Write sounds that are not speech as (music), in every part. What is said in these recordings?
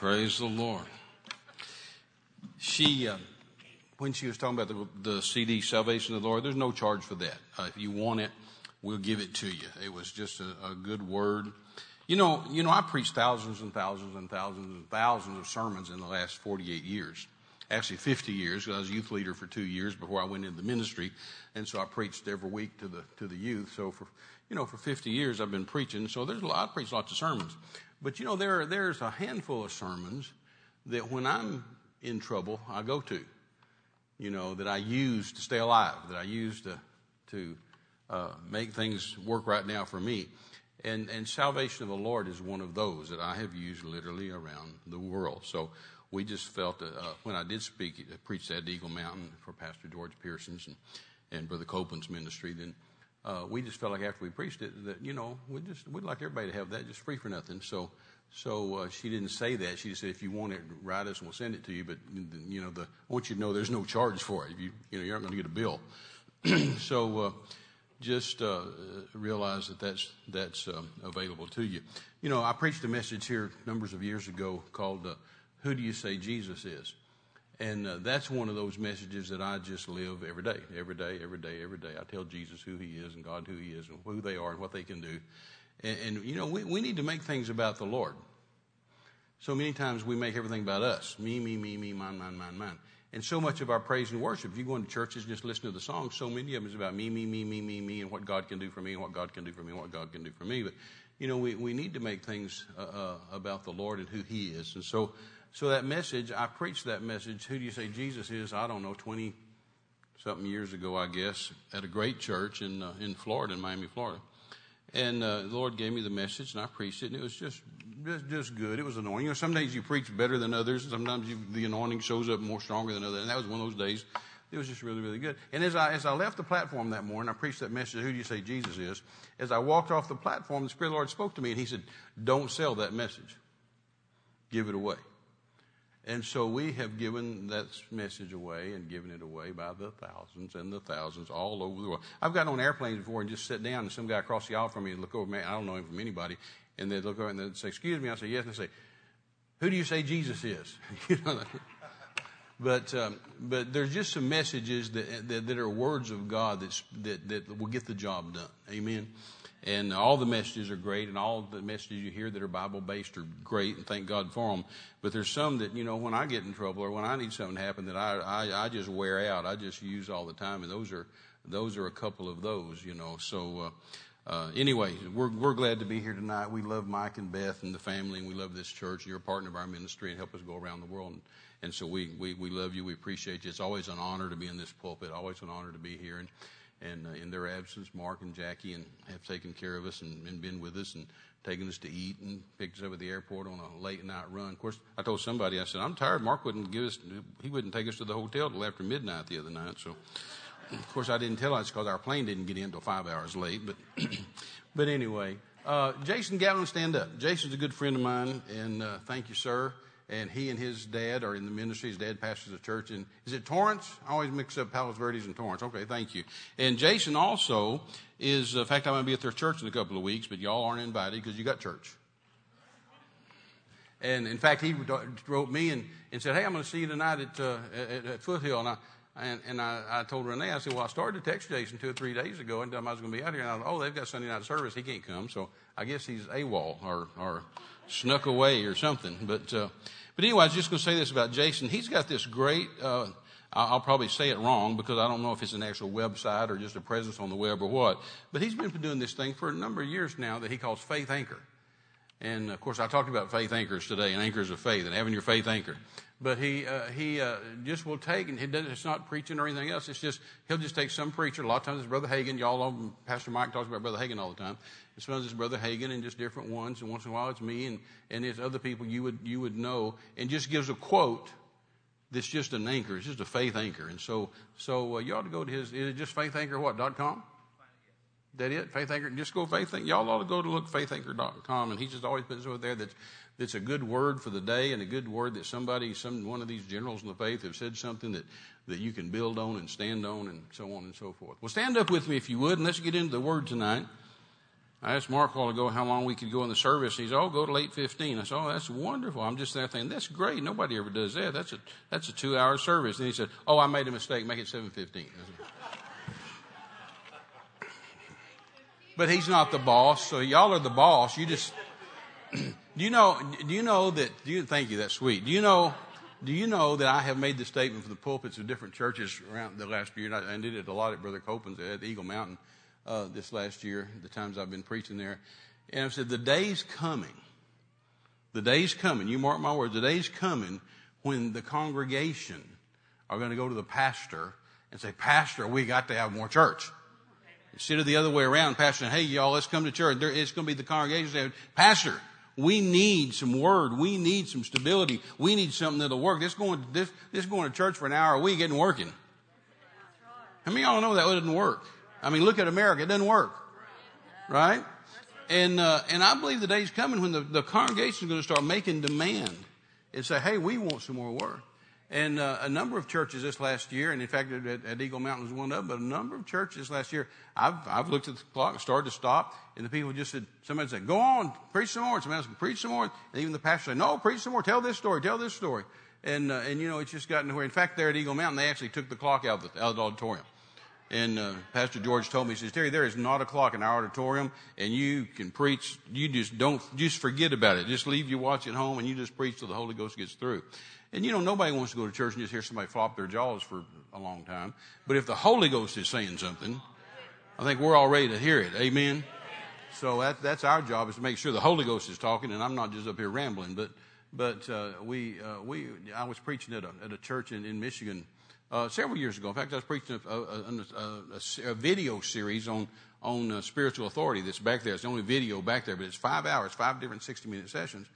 Praise the Lord. She, uh, when she was talking about the, the, CD Salvation of the Lord, there's no charge for that. Uh, if you want it, we'll give it to you. It was just a, a good word. You know, you know, I preached thousands and thousands and thousands and thousands of sermons in the last 48 years. Actually, 50 years. I was youth leader for two years before I went into the ministry, and so I preached every week to the to the youth. So for you know, for 50 years I've been preaching. So there's a lot. I preach lots of sermons, but you know, there there's a handful of sermons that when I'm in trouble, I go to. You know, that I use to stay alive, that I use to to uh, make things work right now for me. And, and salvation of the Lord is one of those that I have used literally around the world. So we just felt that uh, when I did speak, uh, preach at Eagle Mountain for Pastor George Pearson's and, and Brother Copeland's ministry, then uh, we just felt like after we preached it that you know we just we'd like everybody to have that just free for nothing. So so uh, she didn't say that. She said if you want it, write us and we'll send it to you. But you know the I want you to know there's no charge for it. You you know you're not going to get a bill. (clears throat) so uh, just uh, realize that that's that's um, available to you. You know, I preached a message here numbers of years ago called uh, "Who Do You Say Jesus Is," and uh, that's one of those messages that I just live every day, every day, every day, every day. I tell Jesus who He is and God who He is and who they are and what they can do, and, and you know, we we need to make things about the Lord. So many times we make everything about us, me, me, me, me, mine, mine, mine, mine. And so much of our praise and worship, if you go into churches and just listen to the songs, so many of them is about me, me, me, me, me, me, and what God can do for me, and what God can do for me, and what God can do for me. But, you know, we, we need to make things uh, uh, about the Lord and who He is. And so, so that message, I preached that message, who do you say Jesus is? I don't know, 20 something years ago, I guess, at a great church in, uh, in Florida, in Miami, Florida. And uh, the Lord gave me the message, and I preached it, and it was just just, just good. It was anointing. You know, some days you preach better than others. Sometimes you, the anointing shows up more stronger than others. And that was one of those days. It was just really, really good. And as I, as I left the platform that morning, I preached that message, who do you say Jesus is? As I walked off the platform, the Spirit of the Lord spoke to me and he said, don't sell that message. Give it away. And so we have given that message away and given it away by the thousands and the thousands all over the world. I've gotten on airplanes before and just sit down and some guy across the aisle from me and look over me. I don't know him from anybody and they'd look over and they'd say, Excuse me. I say, Yes. And they say, Who do you say Jesus is? (laughs) you know, but, um, but there's just some messages that, that, that, are words of God that's, that, that will get the job done. Amen. And all the messages are great, and all the messages you hear that are Bible based are great, and thank God for them. But there's some that, you know, when I get in trouble or when I need something to happen that I, I, I just wear out, I just use all the time, and those are, those are a couple of those, you know. So, uh, uh, anyway, we're, we're glad to be here tonight. We love Mike and Beth and the family, and we love this church. You're a partner of our ministry and help us go around the world. And, and so we, we, we love you. We appreciate you. It's always an honor to be in this pulpit, always an honor to be here. And, and uh, in their absence, Mark and Jackie and have taken care of us and, and been with us and taken us to eat and picked us up at the airport on a late night run. Of course, I told somebody, I said, I'm tired. Mark wouldn't give us, he wouldn't take us to the hotel till after midnight the other night. So of course, I didn't tell us because our plane didn't get in until five hours late. But, (clears throat) but anyway, uh, Jason Gatlin, stand up. Jason's a good friend of mine, and uh, thank you, sir. And he and his dad are in the ministry. His dad pastors a church in, is it Torrance? I always mix up Palos Verdes and Torrance. Okay, thank you. And Jason also is, in fact, I'm going to be at their church in a couple of weeks, but y'all aren't invited because you got church. And in fact, he wrote me and, and said, Hey, I'm going to see you tonight at, uh, at, at Foothill. And I, and, and I, I told Renee, I said, well, I started to text Jason two or three days ago and told him I was going to be out here. And I thought, oh, they've got Sunday night service. He can't come. So I guess he's AWOL or, or snuck away or something. But, uh, but anyway, I was just going to say this about Jason. He's got this great, uh, I'll probably say it wrong because I don't know if it's an actual website or just a presence on the web or what. But he's been doing this thing for a number of years now that he calls Faith Anchor. And of course, I talked about faith anchors today and anchors of faith and having your faith anchor. But he uh, he uh, just will take, and he doesn't. it's not preaching or anything else. It's just he'll just take some preacher. A lot of times it's Brother Hagin. Y'all know Pastor Mike talks about Brother Hagin all the time. And sometimes it's Brother Hagin and just different ones. And once in a while it's me and and it's other people you would you would know, and just gives a quote that's just an anchor. It's just a faith anchor. And so so uh, you ought to go to his. Is it just faithanchor what dot com? That it? Faith Anchor. Just go Faith Anchor. Y'all ought to go to look faithanchor.com. And he just always puts over there that's, that's a good word for the day and a good word that somebody, some, one of these generals in the faith have said something that, that you can build on and stand on and so on and so forth. Well, stand up with me if you would and let's get into the word tonight. I asked Mark a while ago how long we could go in the service. He said, "Oh, go to eight 15. I said, "Oh, that's wonderful." I'm just there thinking, "That's great. Nobody ever does that. That's a that's a two hour service." And he said, "Oh, I made a mistake. Make it seven fifteen. 15. But he's not the boss, so y'all are the boss. You just (clears throat) do you know? Do you know that? Do you thank you? That's sweet. Do you know? Do you know that I have made the statement from the pulpits of different churches around the last year? And I, did it a lot at Brother Copeland's at Eagle Mountain uh, this last year, the times I've been preaching there. And I've said, the day's coming. The day's coming. You mark my words. The day's coming when the congregation are going to go to the pastor and say, Pastor, we got to have more church. Instead of the other way around, Pastor, hey, y'all, let's come to church. There, it's going to be the congregation saying, Pastor, we need some word. We need some stability. We need something that'll work. This going, this, this going to church for an hour a week isn't working. How many of y'all know that it doesn't work? I mean, look at America. It doesn't work. Right? And, uh, and I believe the day's coming when the, the congregation is going to start making demand and say, hey, we want some more work. And uh, a number of churches this last year, and in fact, at, at, Eagle Mountain was one of them, but a number of churches last year, I've, I've looked at the clock, and started to stop, and the people just said, somebody said, go on, preach some more. Somebody else, preach some more. And even the pastor said, no, preach some more. Tell this story. Tell this story. And, uh, and you know, it's just gotten to where, in fact, there at Eagle Mountain, they actually took the clock out of the, out of the auditorium. And uh, Pastor George told me, he says, Terry, there is not a clock in our auditorium, and you can preach. You just don't, just forget about it. Just leave your watch at home, and you just preach till the Holy Ghost gets through. And you know, nobody wants to go to church and just hear somebody flop their jaws for a long time. But if the Holy Ghost is saying something, I think we're all ready to hear it. Amen. So that, that's our job is to make sure the Holy Ghost is talking, and I'm not just up here rambling. But but uh, we uh, we I was preaching at a at a church in, in Michigan uh, several years ago. In fact, I was preaching a, a, a, a video series on on uh, spiritual authority that's back there. It's the only video back there, but it's five hours, five different 60 minute sessions.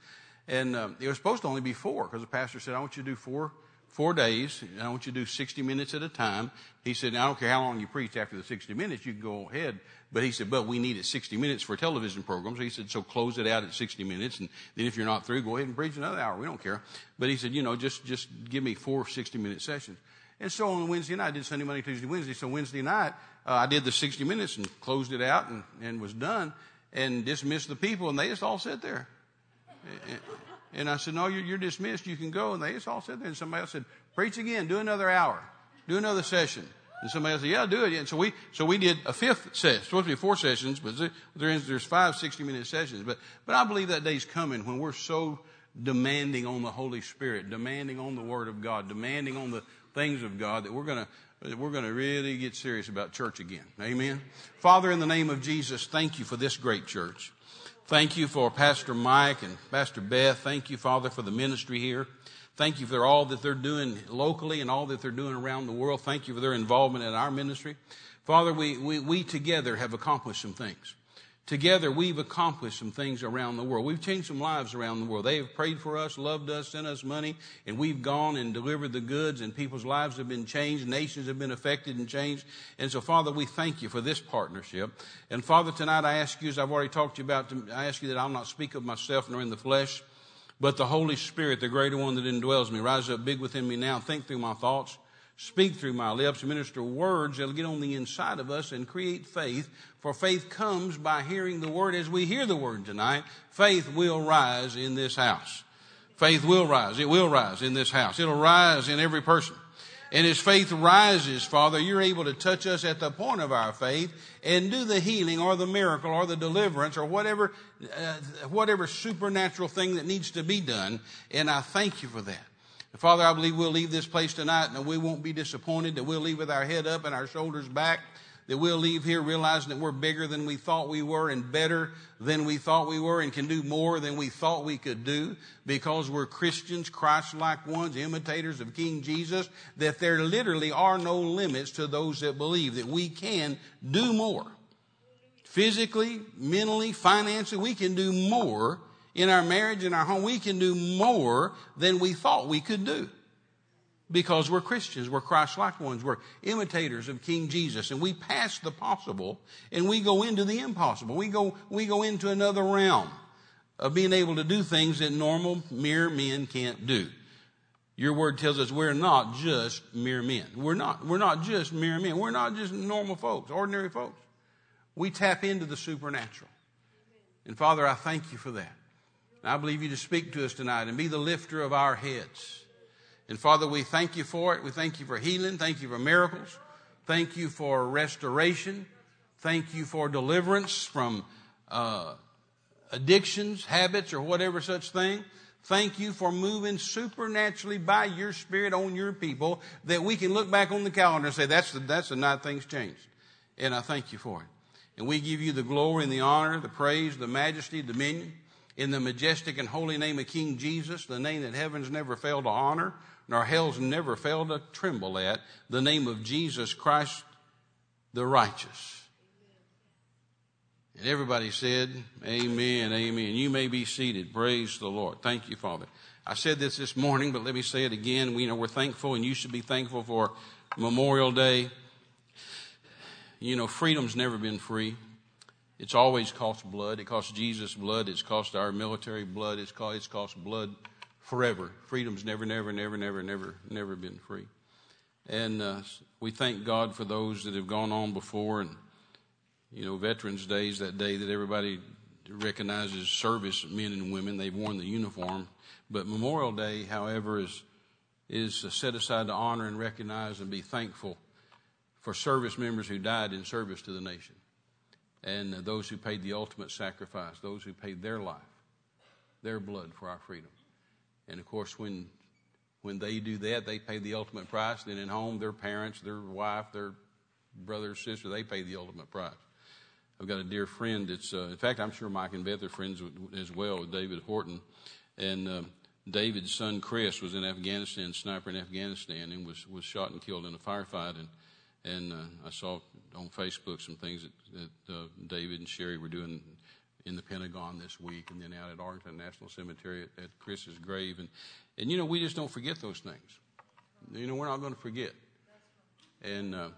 And um, it was supposed to only be four because the pastor said, I want you to do four, four days, and I want you to do 60 minutes at a time. He said, I don't care how long you preach after the 60 minutes, you can go ahead. But he said, but we need it 60 minutes for television programs. He said, so close it out at 60 minutes, and then if you're not through, go ahead and preach another hour. We don't care. But he said, you know, just, just give me four 60 minute sessions. And so on Wednesday night, I did Sunday, Monday, Tuesday, Wednesday. So Wednesday night, uh, I did the 60 minutes and closed it out and, and was done and dismissed the people, and they just all sat there. And I said, No, you're, you're dismissed. You can go. And they just all sat there. And somebody else said, Preach again. Do another hour. Do another session. And somebody else said, Yeah, do it. And so we, so we did a fifth session. Supposed to be four sessions, but there's, there's five 60 minute sessions. But, but I believe that day's coming when we're so demanding on the Holy Spirit, demanding on the Word of God, demanding on the things of God that we're going to we're going to really get serious about church again. Amen. Father, in the name of Jesus, thank you for this great church. Thank you for Pastor Mike and Pastor Beth. Thank you, Father, for the ministry here. Thank you for all that they're doing locally and all that they're doing around the world. Thank you for their involvement in our ministry. Father, we, we, we together have accomplished some things. Together, we've accomplished some things around the world. We've changed some lives around the world. They have prayed for us, loved us, sent us money, and we've gone and delivered the goods, and people's lives have been changed. Nations have been affected and changed. And so, Father, we thank you for this partnership. And Father, tonight I ask you, as I've already talked to you about, I ask you that I'll not speak of myself nor in the flesh, but the Holy Spirit, the greater one that indwells me, rise up big within me now. Think through my thoughts speak through my lips, minister words that'll get on the inside of us and create faith. For faith comes by hearing the word. As we hear the word tonight, faith will rise in this house. Faith will rise. It will rise in this house. It'll rise in every person. And as faith rises, Father, you're able to touch us at the point of our faith and do the healing or the miracle or the deliverance or whatever, uh, whatever supernatural thing that needs to be done. And I thank you for that. Father, I believe we'll leave this place tonight and we won't be disappointed, that we'll leave with our head up and our shoulders back, that we'll leave here realizing that we're bigger than we thought we were and better than we thought we were and can do more than we thought we could do because we're Christians, Christ-like ones, imitators of King Jesus, that there literally are no limits to those that believe that we can do more. Physically, mentally, financially, we can do more in our marriage, in our home, we can do more than we thought we could do. Because we're Christians, we're Christ-like ones, we're imitators of King Jesus, and we pass the possible and we go into the impossible. We go, we go into another realm of being able to do things that normal mere men can't do. Your word tells us we're not just mere men. We're not, we're not just mere men. We're not just normal folks, ordinary folks. We tap into the supernatural. And Father, I thank you for that. And I believe you to speak to us tonight and be the lifter of our heads. And Father, we thank you for it. We thank you for healing. Thank you for miracles. Thank you for restoration. Thank you for deliverance from uh, addictions, habits, or whatever such thing. Thank you for moving supernaturally by your Spirit on your people that we can look back on the calendar and say, that's the, that's the night things changed. And I thank you for it. And we give you the glory and the honor, the praise, the majesty, dominion in the majestic and holy name of King Jesus, the name that heavens never failed to honor, nor hell's never failed to tremble at, the name of Jesus Christ the righteous. And everybody said, Amen, Amen. You may be seated. Praise the Lord. Thank you, Father. I said this this morning, but let me say it again. We know we're thankful, and you should be thankful for Memorial Day. You know, freedom's never been free. It's always cost blood. It cost Jesus blood. It's cost our military blood. It's cost, it's cost blood forever. Freedom's never, never, never, never, never, never been free. And uh, we thank God for those that have gone on before. And, you know, Veterans Day is that day that everybody recognizes service men and women. They've worn the uniform. But Memorial Day, however, is, is set aside to honor and recognize and be thankful for service members who died in service to the nation and those who paid the ultimate sacrifice, those who paid their life, their blood for our freedom. And of course, when when they do that, they pay the ultimate price. Then in home, their parents, their wife, their brother, sister, they pay the ultimate price. I've got a dear friend. It's uh, in fact, I'm sure Mike and Beth are friends as well David Horton, and uh, David's son Chris was in Afghanistan, sniper in Afghanistan, and was was shot and killed in a firefight. And and uh, I saw on Facebook some things that, that uh, David and Sherry were doing in the Pentagon this week, and then out at Arlington National Cemetery at, at Chris's grave. And and you know we just don't forget those things. You know we're not going to forget. And uh,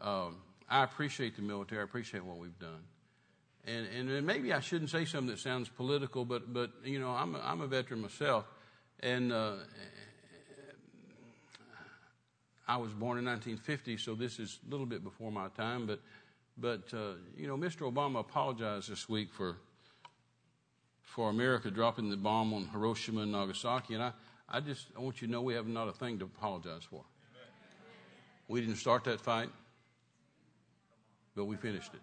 um, I appreciate the military. I appreciate what we've done. And, and maybe I shouldn't say something that sounds political, but, but you know, I'm a, I'm a veteran myself. And, uh, I was born in 1950, so this is a little bit before my time. But, but uh, you know, Mr. Obama apologized this week for for America dropping the bomb on Hiroshima and Nagasaki, and I, I just I want you to know we have not a thing to apologize for. We didn't start that fight, but we finished it.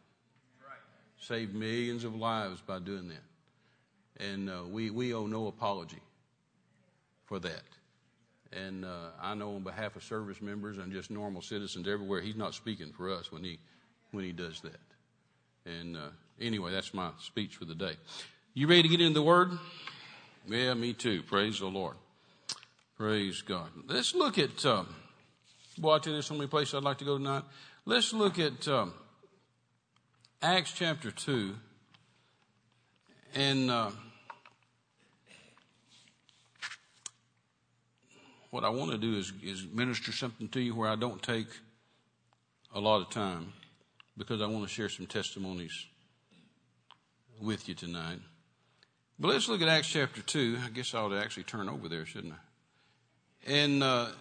Saved millions of lives by doing that, and uh, we we owe no apology for that. And uh, I know on behalf of service members and just normal citizens everywhere, he's not speaking for us when he when he does that. And uh, anyway, that's my speech for the day. You ready to get into the Word? Yeah, me too. Praise the Lord. Praise God. Let's look at. Um, boy, I tell you, there's so many places I'd like to go tonight. Let's look at um, Acts chapter two, and. Uh, what I want to do is, is minister something to you where I don't take a lot of time because I want to share some testimonies with you tonight. But let's look at Acts chapter 2. I guess I ought to actually turn over there, shouldn't I? In uh,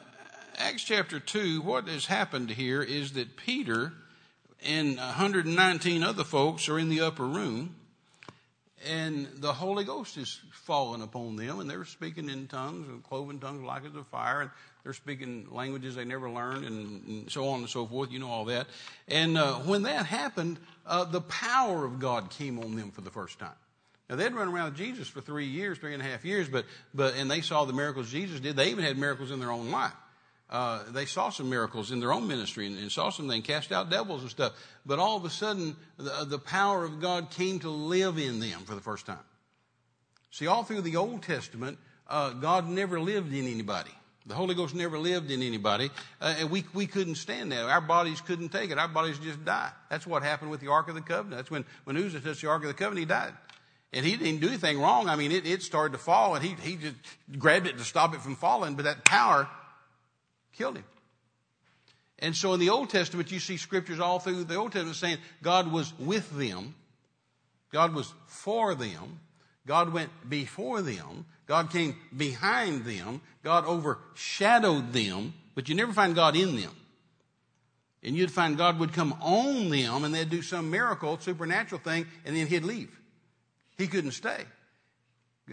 Acts chapter 2, what has happened here is that Peter and 119 other folks are in the upper room and the Holy Ghost is falling upon them, and they're speaking in tongues, and cloven tongues like as a fire, and they're speaking languages they never learned, and, and so on and so forth. You know all that. And uh, when that happened, uh, the power of God came on them for the first time. Now they'd run around with Jesus for three years, three and a half years, but but and they saw the miracles Jesus did. They even had miracles in their own life uh, they saw some miracles in their own ministry and, and, saw some things, cast out devils and stuff. But all of a sudden, the, the power of God came to live in them for the first time. See, all through the Old Testament, uh, God never lived in anybody. The Holy Ghost never lived in anybody, uh, and we, we couldn't stand that. Our bodies couldn't take it. Our bodies just die. That's what happened with the Ark of the Covenant. That's when, when Uzzah touched the Ark of the Covenant, he died. And he didn't do anything wrong. I mean, it, it started to fall, and he, he just grabbed it to stop it from falling, but that power killed him. And so in the Old Testament, you see scriptures all through the Old Testament saying God was with them. God was for them. God went before them. God came behind them. God overshadowed them. But you never find God in them. And you'd find God would come on them and they'd do some miracle, supernatural thing, and then he'd leave. He couldn't stay.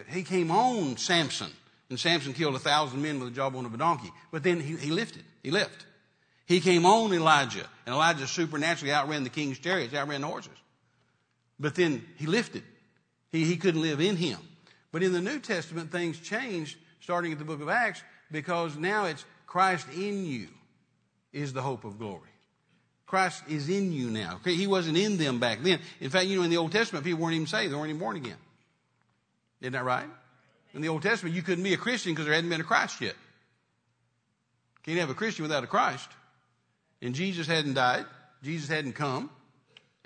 He came on Samson, and Samson killed a thousand men with a jawbone of a donkey. But then he, he lifted. He left. He came on Elijah, and Elijah supernaturally outran the king's chariots, outran the horses. But then he lifted. He, he couldn't live in him. But in the New Testament, things changed starting at the book of Acts because now it's Christ in you is the hope of glory. Christ is in you now. Okay, He wasn't in them back then. In fact, you know, in the Old Testament, people weren't even saved. They weren't even born again. Isn't that right? In the Old Testament, you couldn't be a Christian because there hadn't been a Christ yet. Can't have a Christian without a Christ. And Jesus hadn't died. Jesus hadn't come.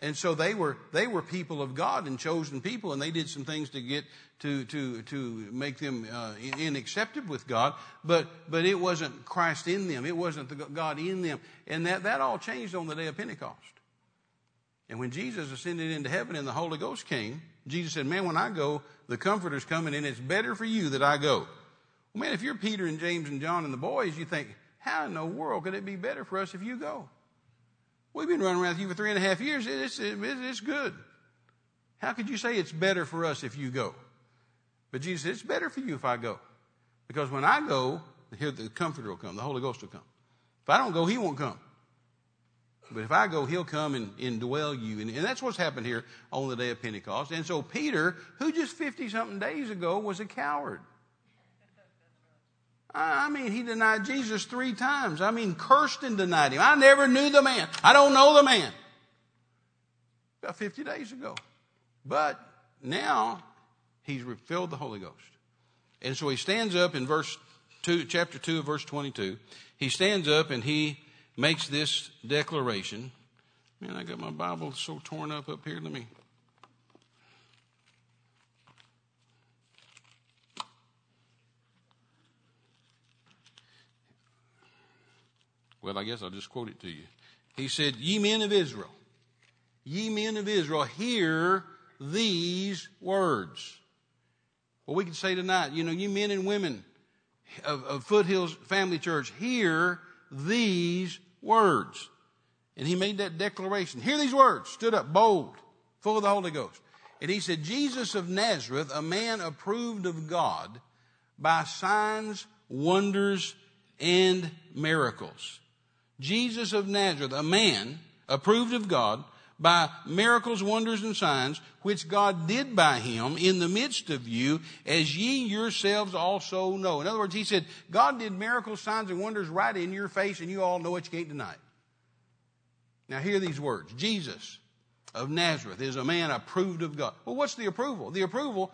And so they were, they were people of God and chosen people, and they did some things to get, to, to, to make them uh, in, accepted with God, but, but it wasn't Christ in them. It wasn't the God in them. And that, that all changed on the day of Pentecost. And when Jesus ascended into heaven and the Holy Ghost came, Jesus said, Man, when I go, the Comforter's coming, and it's better for you that I go. Well, man, if you're Peter and James and John and the boys, you think, How in the world could it be better for us if you go? We've been running around with you for three and a half years. It's, it's good. How could you say it's better for us if you go? But Jesus said, it's better for you if I go. Because when I go, here the Comforter will come, the Holy Ghost will come. If I don't go, He won't come. But if I go, He'll come and indwell you. And, and that's what's happened here on the day of Pentecost. And so Peter, who just 50 something days ago was a coward, I mean, he denied Jesus three times. I mean, cursed and denied him. I never knew the man. I don't know the man. About 50 days ago. But now he's filled the Holy Ghost. And so he stands up in verse 2, chapter 2 of verse 22. He stands up and he makes this declaration. Man, I got my Bible so torn up up here. Let me Well, I guess I'll just quote it to you. He said, Ye men of Israel, ye men of Israel, hear these words. Well, we can say tonight, you know, you men and women of, of Foothills Family Church, hear these words. And he made that declaration. Hear these words. Stood up, bold, full of the Holy Ghost. And he said, Jesus of Nazareth, a man approved of God by signs, wonders, and miracles Jesus of Nazareth, a man approved of God by miracles, wonders, and signs, which God did by him in the midst of you, as ye yourselves also know. In other words, he said, God did miracles, signs, and wonders right in your face, and you all know it, you can't deny it. Now hear these words. Jesus of Nazareth is a man approved of God. Well, what's the approval? The approval,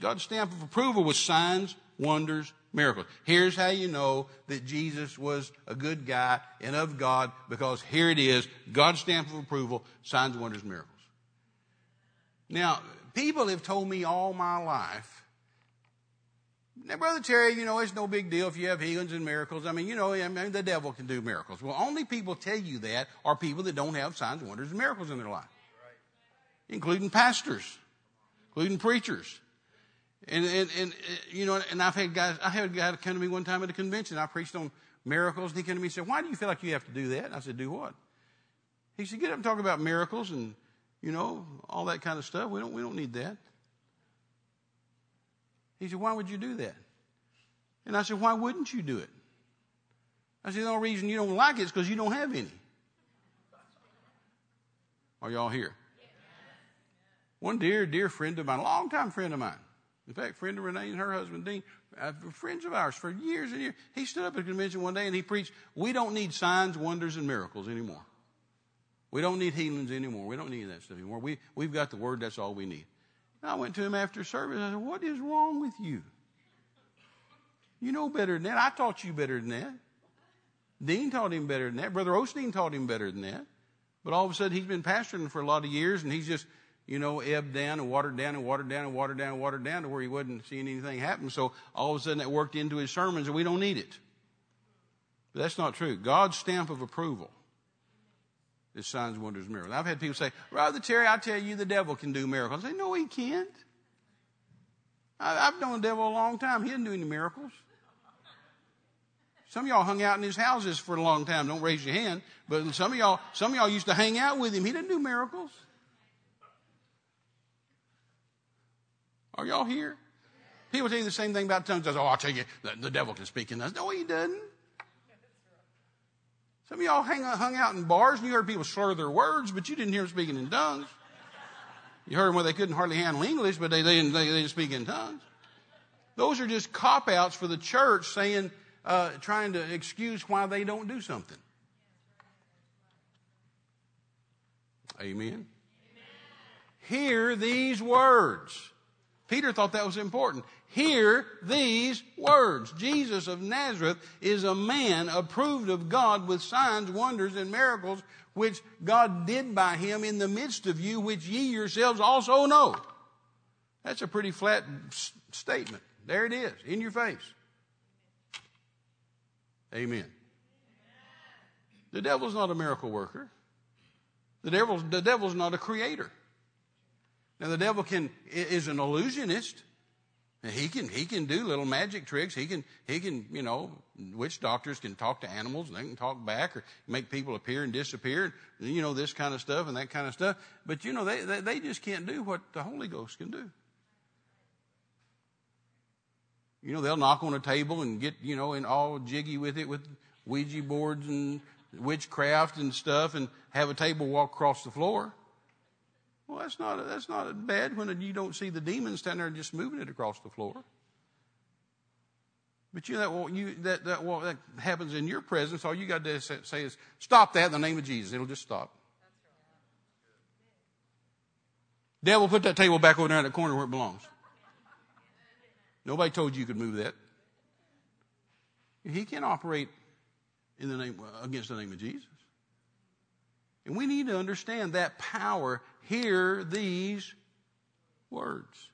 God's stamp of approval was signs, wonders, miracles. Here's how you know that Jesus was a good guy and of God because here it is, God's stamp of approval, signs, wonders, miracles. Now, people have told me all my life, now, Brother Terry, you know, it's no big deal if you have healings and miracles. I mean, you know, I mean, the devil can do miracles. Well, only people tell you that are people that don't have signs, wonders, and miracles in their life, including pastors, including preachers. And, and, and, you know, and I've had guys, I had a guy come to me one time at a convention. I preached on miracles, and he came to me and said, Why do you feel like you have to do that? And I said, Do what? He said, Get up and talk about miracles and, you know, all that kind of stuff. We don't, we don't need that. He said, Why would you do that? And I said, Why wouldn't you do it? I said, The only reason you don't like it is because you don't have any. Are y'all here? One dear, dear friend of mine, a long-time friend of mine, in fact, friend of Renee and her husband Dean, uh, friends of ours for years and years. He stood up at a convention one day and he preached, we don't need signs, wonders, and miracles anymore. We don't need healings anymore. We don't need that stuff anymore. We, we've got the word, that's all we need. And I went to him after service. I said, what is wrong with you? You know better than that. I taught you better than that. Dean taught him better than that. Brother Osteen taught him better than that. But all of a sudden, he's been pastoring for a lot of years, and he's just you know, ebbed down and watered down and watered down and watered down and watered down to where he wasn't seeing anything happen. So all of a sudden that worked into his sermons and we don't need it. But that's not true. God's stamp of approval is signs, wonders, miracles. I've had people say, Brother Terry, I tell you the devil can do miracles. I say, no, he can't. I, have known the devil a long time. He didn't do any miracles. Some of y'all hung out in his houses for a long time. Don't raise your hand. But some of y'all, some of y'all used to hang out with him. He didn't do miracles. Are y'all here? People tell you the same thing about tongues. Says, oh, I'll tell you, the, the devil can speak in tongues. No, he doesn't. Some of y'all hang, hung out in bars and you heard people slur their words, but you didn't hear them speaking in tongues. You heard them where they couldn't hardly handle English, but they, they, didn't, they, they didn't speak in tongues. Those are just cop outs for the church saying, uh, trying to excuse why they don't do something. Amen. Amen. Hear these words. Peter thought that was important. Hear these words. Jesus of Nazareth is a man approved of God with signs, wonders, and miracles which God did by him in the midst of you, which ye yourselves also know. That's a pretty flat statement. There it is, in your face. Amen. The devil's not a miracle worker. The devil's, the devil's not a creator. Now the devil can, is an illusionist. He can, he can do little magic tricks. He can, he can, you know, witch doctors can talk to animals and they can talk back or make people appear and disappear, you know, this kind of stuff and that kind of stuff. But, you know, they, they, they just can't do what the Holy Ghost can do. You know, they'll knock on a table and get, you know, and all jiggy with it with Ouija boards and witchcraft and stuff and have a table walk across the floor. Well, that's not, that's not bad when you don't see the demon standing there just moving it across the floor. But you know, that, you, that, that, well, that happens in your presence. All you got to say is, stop that in the name of Jesus. It'll just stop. Devil, put that table back over there in the corner where it belongs. Nobody told you you could move that. He can't operate in the name, against the name of Jesus. And we need to understand that power. Hear these words.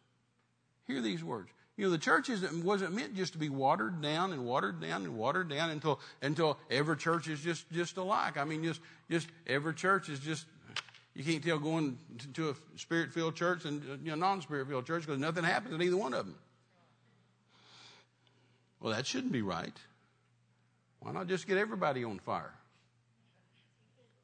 Hear these words. You know, the church isn't wasn't meant just to be watered down and watered down and watered down until, until every church is just, just alike. I mean, just, just every church is just, you can't tell going to a spirit filled church and uh, you know, non spirit filled church because nothing happens in either one of them. Well, that shouldn't be right. Why not just get everybody on fire?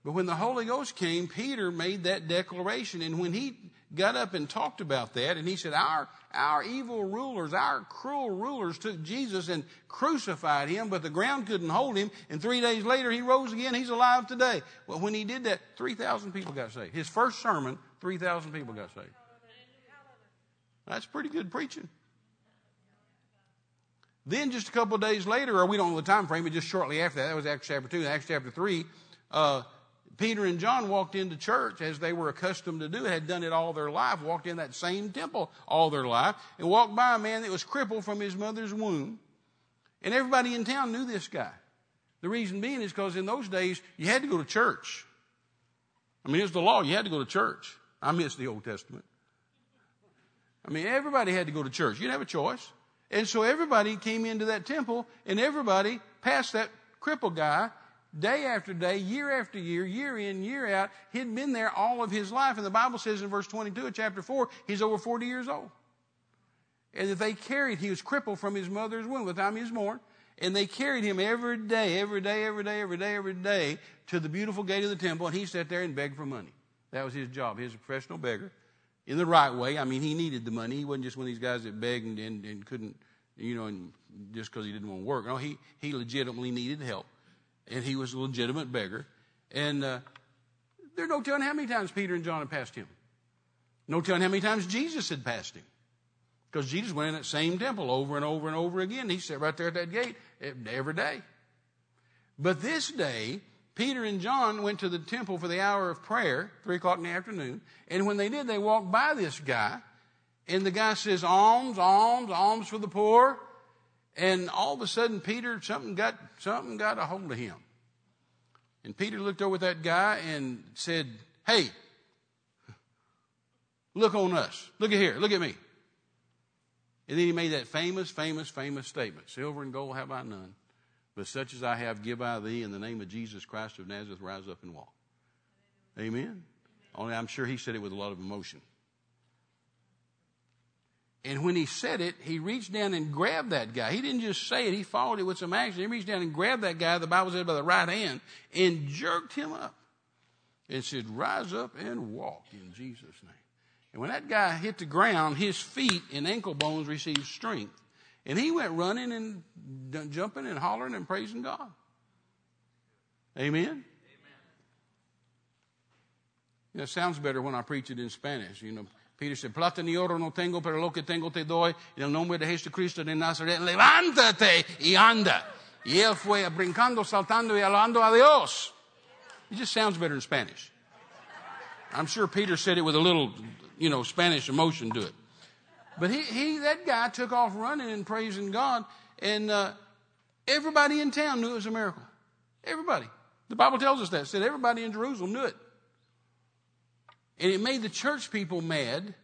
But when the Holy Ghost came, Peter made that declaration. And when he got up and talked about that, and he said, Our, our evil rulers, our cruel rulers took Jesus and crucified him, but the ground couldn't hold him. And three days later, he rose again. He's alive today. Well, when he did that, 3,000 people got saved. His first sermon, 3,000 people got saved. That's pretty good preaching. Then just a couple of days later, or we don't know the time frame, but just shortly after that, that was Acts chapter 2, Acts chapter 3, uh, Peter and John walked into church as they were accustomed to do, had done it all their life, walked in that same temple all their life, and walked by a man that was crippled from his mother's womb. And everybody in town knew this guy. The reason being is because in those days, you had to go to church. I mean, it was the law. You had to go to church. I miss the Old Testament. I mean, everybody had to go to church. You didn't have a choice. And so everybody came into that temple, and everybody passed that crippled guy day after day, year after year, year in, year out. He'd been there all of his life. And the Bible says in verse 22 of chapter 4, he's over 40 years old. And that they carried, he was crippled from his mother's womb the time he was born. And they carried him every day, every day, every day, every day, every day to the beautiful gate of the temple. And he sat there and begged for money. That was his job. He was a professional beggar in the right way. I mean, he needed the money. He wasn't just one of these guys that begged and, and, and couldn't, you know, and just because he didn't want to work. No, he, he legitimately needed help and he was a legitimate beggar. And uh, there's no telling how many times Peter and John had passed him. No telling how many times Jesus had passed him. Because Jesus went in that same temple over and over and over again. He sat right there at that gate every day. But this day, Peter and John went to the temple for the hour of prayer, three o'clock in the afternoon. And when they did, they walked by this guy. And the guy says, alms, alms, alms for the poor. And all of a sudden, Peter, something got, something got a hold of him. And Peter looked over at that guy and said, Hey, look on us. Look at here. Look at me. And then he made that famous, famous, famous statement Silver and gold have I none, but such as I have give I thee in the name of Jesus Christ of Nazareth, rise up and walk. Amen. Only I'm sure he said it with a lot of emotion. And when he said it, he reached down and grabbed that guy. He didn't just say it, he followed it with some action. He reached down and grabbed that guy, the Bible said by the right hand, and jerked him up and said, Rise up and walk in Jesus' name. And when that guy hit the ground, his feet and ankle bones received strength. And he went running and jumping and hollering and praising God. Amen? Amen. You know, it sounds better when I preach it in Spanish. You know, Peter said, Plata ni oro no tengo, pero lo que tengo te doy. En el nombre de Jesucristo de Nazaret, levántate y anda. Y él fue brincando, saltando y alabando a Dios. It just sounds better in Spanish. I'm sure Peter said it with a little, you know, Spanish emotion to it. But he, he that guy took off running and praising God, and uh, everybody in town knew it was a miracle. Everybody. The Bible tells us that. It said everybody in Jerusalem knew it. And it made the church people mad.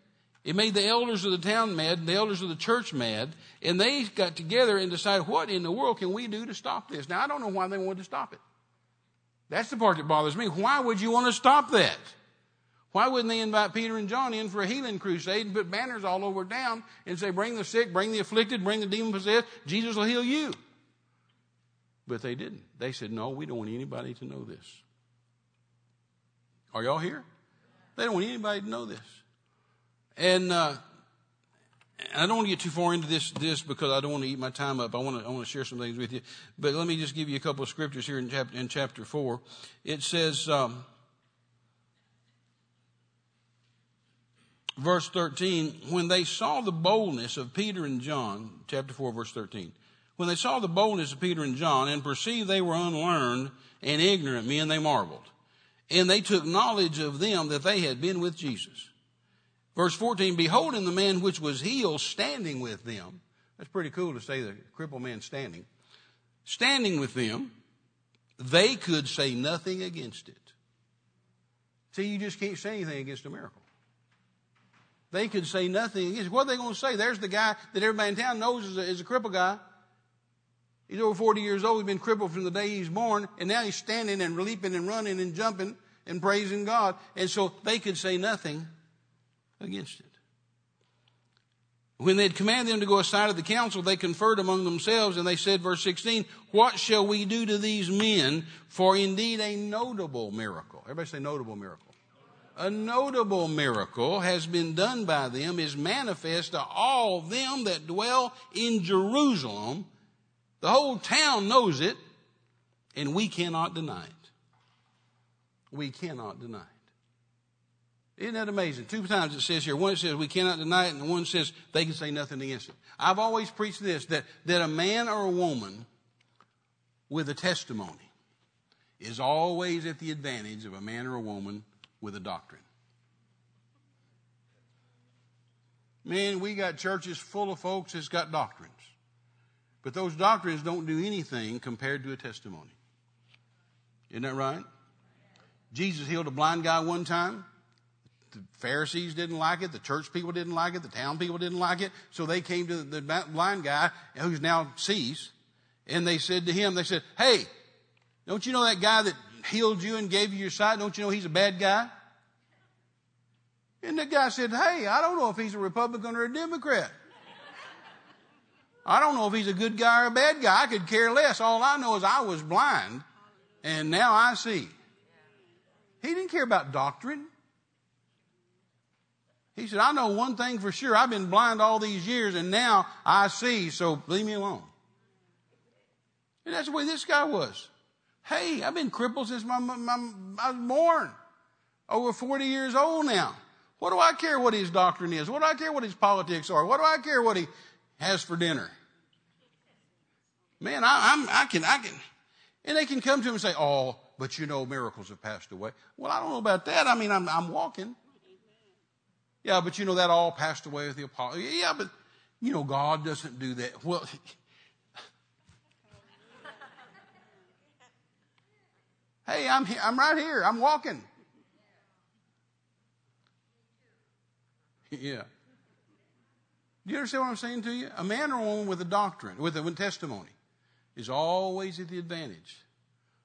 It made the elders of the town mad, and the elders of the church mad, and they got together and decided, what in the world can we do to stop this? Now, I don't know why they wanted to stop it. That's the part that bothers me. Why would you want to stop that? Why wouldn't they invite Peter and John in for a healing crusade and put banners all over town and say, bring the sick, bring the afflicted, bring the demon possessed, Jesus will heal you? But they didn't. They said, no, we don't want anybody to know this. Are y'all here? They don't want anybody to know this. And uh, I don't want to get too far into this this because I don't want to eat my time up. I want to I want to share some things with you. But let me just give you a couple of scriptures here in chapter in chapter four. It says. Um, verse 13, when they saw the boldness of Peter and John, chapter 4, verse 13, when they saw the boldness of Peter and John and perceived they were unlearned and ignorant men, they marveled. And they took knowledge of them that they had been with Jesus. Verse 14, beholding the man which was healed standing with them. That's pretty cool to say the crippled man standing. Standing with them, they could say nothing against it. See, you just can't say anything against a miracle. They could say nothing against it. What are they going to say? There's the guy that everybody in town knows is a, is a crippled guy. He's over 40 years old. He's been crippled from the day he's born. And now he's standing and leaping and running and jumping and praising God. And so they could say nothing against it. When they had commanded them to go aside of the council, they conferred among themselves and they said, verse 16, what shall we do to these men? For indeed a notable miracle. Everybody say notable miracle. A notable miracle has been done by them is manifest to all them that dwell in Jerusalem. The whole town knows it and we cannot deny it. We cannot deny it. Isn't that amazing? Two times it says here. One it says we cannot deny it, and one says they can say nothing against it. I've always preached this that, that a man or a woman with a testimony is always at the advantage of a man or a woman with a doctrine. Man, we got churches full of folks that's got doctrines. But those doctrines don't do anything compared to a testimony. Isn't that right? Jesus healed a blind guy one time. The Pharisees didn't like it. The church people didn't like it. The town people didn't like it. So they came to the blind guy who's now sees and they said to him, they said, Hey, don't you know that guy that healed you and gave you your sight? Don't you know he's a bad guy? And the guy said, Hey, I don't know if he's a Republican or a Democrat. I don't know if he's a good guy or a bad guy. I could care less. All I know is I was blind and now I see. He didn't care about doctrine. He said, I know one thing for sure. I've been blind all these years and now I see, so leave me alone. And that's the way this guy was. Hey, I've been crippled since my, my, my, I was born. Over 40 years old now. What do I care what his doctrine is? What do I care what his politics are? What do I care what he has for dinner? Man, I, I'm, I can, I can, and they can come to him and say, oh, but you know, miracles have passed away. Well, I don't know about that. I mean, I'm, I'm walking. Yeah, but you know, that all passed away with the apostle. Yeah, but you know, God doesn't do that. Well, (laughs) Hey, I'm, I'm right here. I'm walking. (laughs) Yeah. Do you understand what I'm saying to you? A man or a woman with a doctrine, with a testimony, is always at the advantage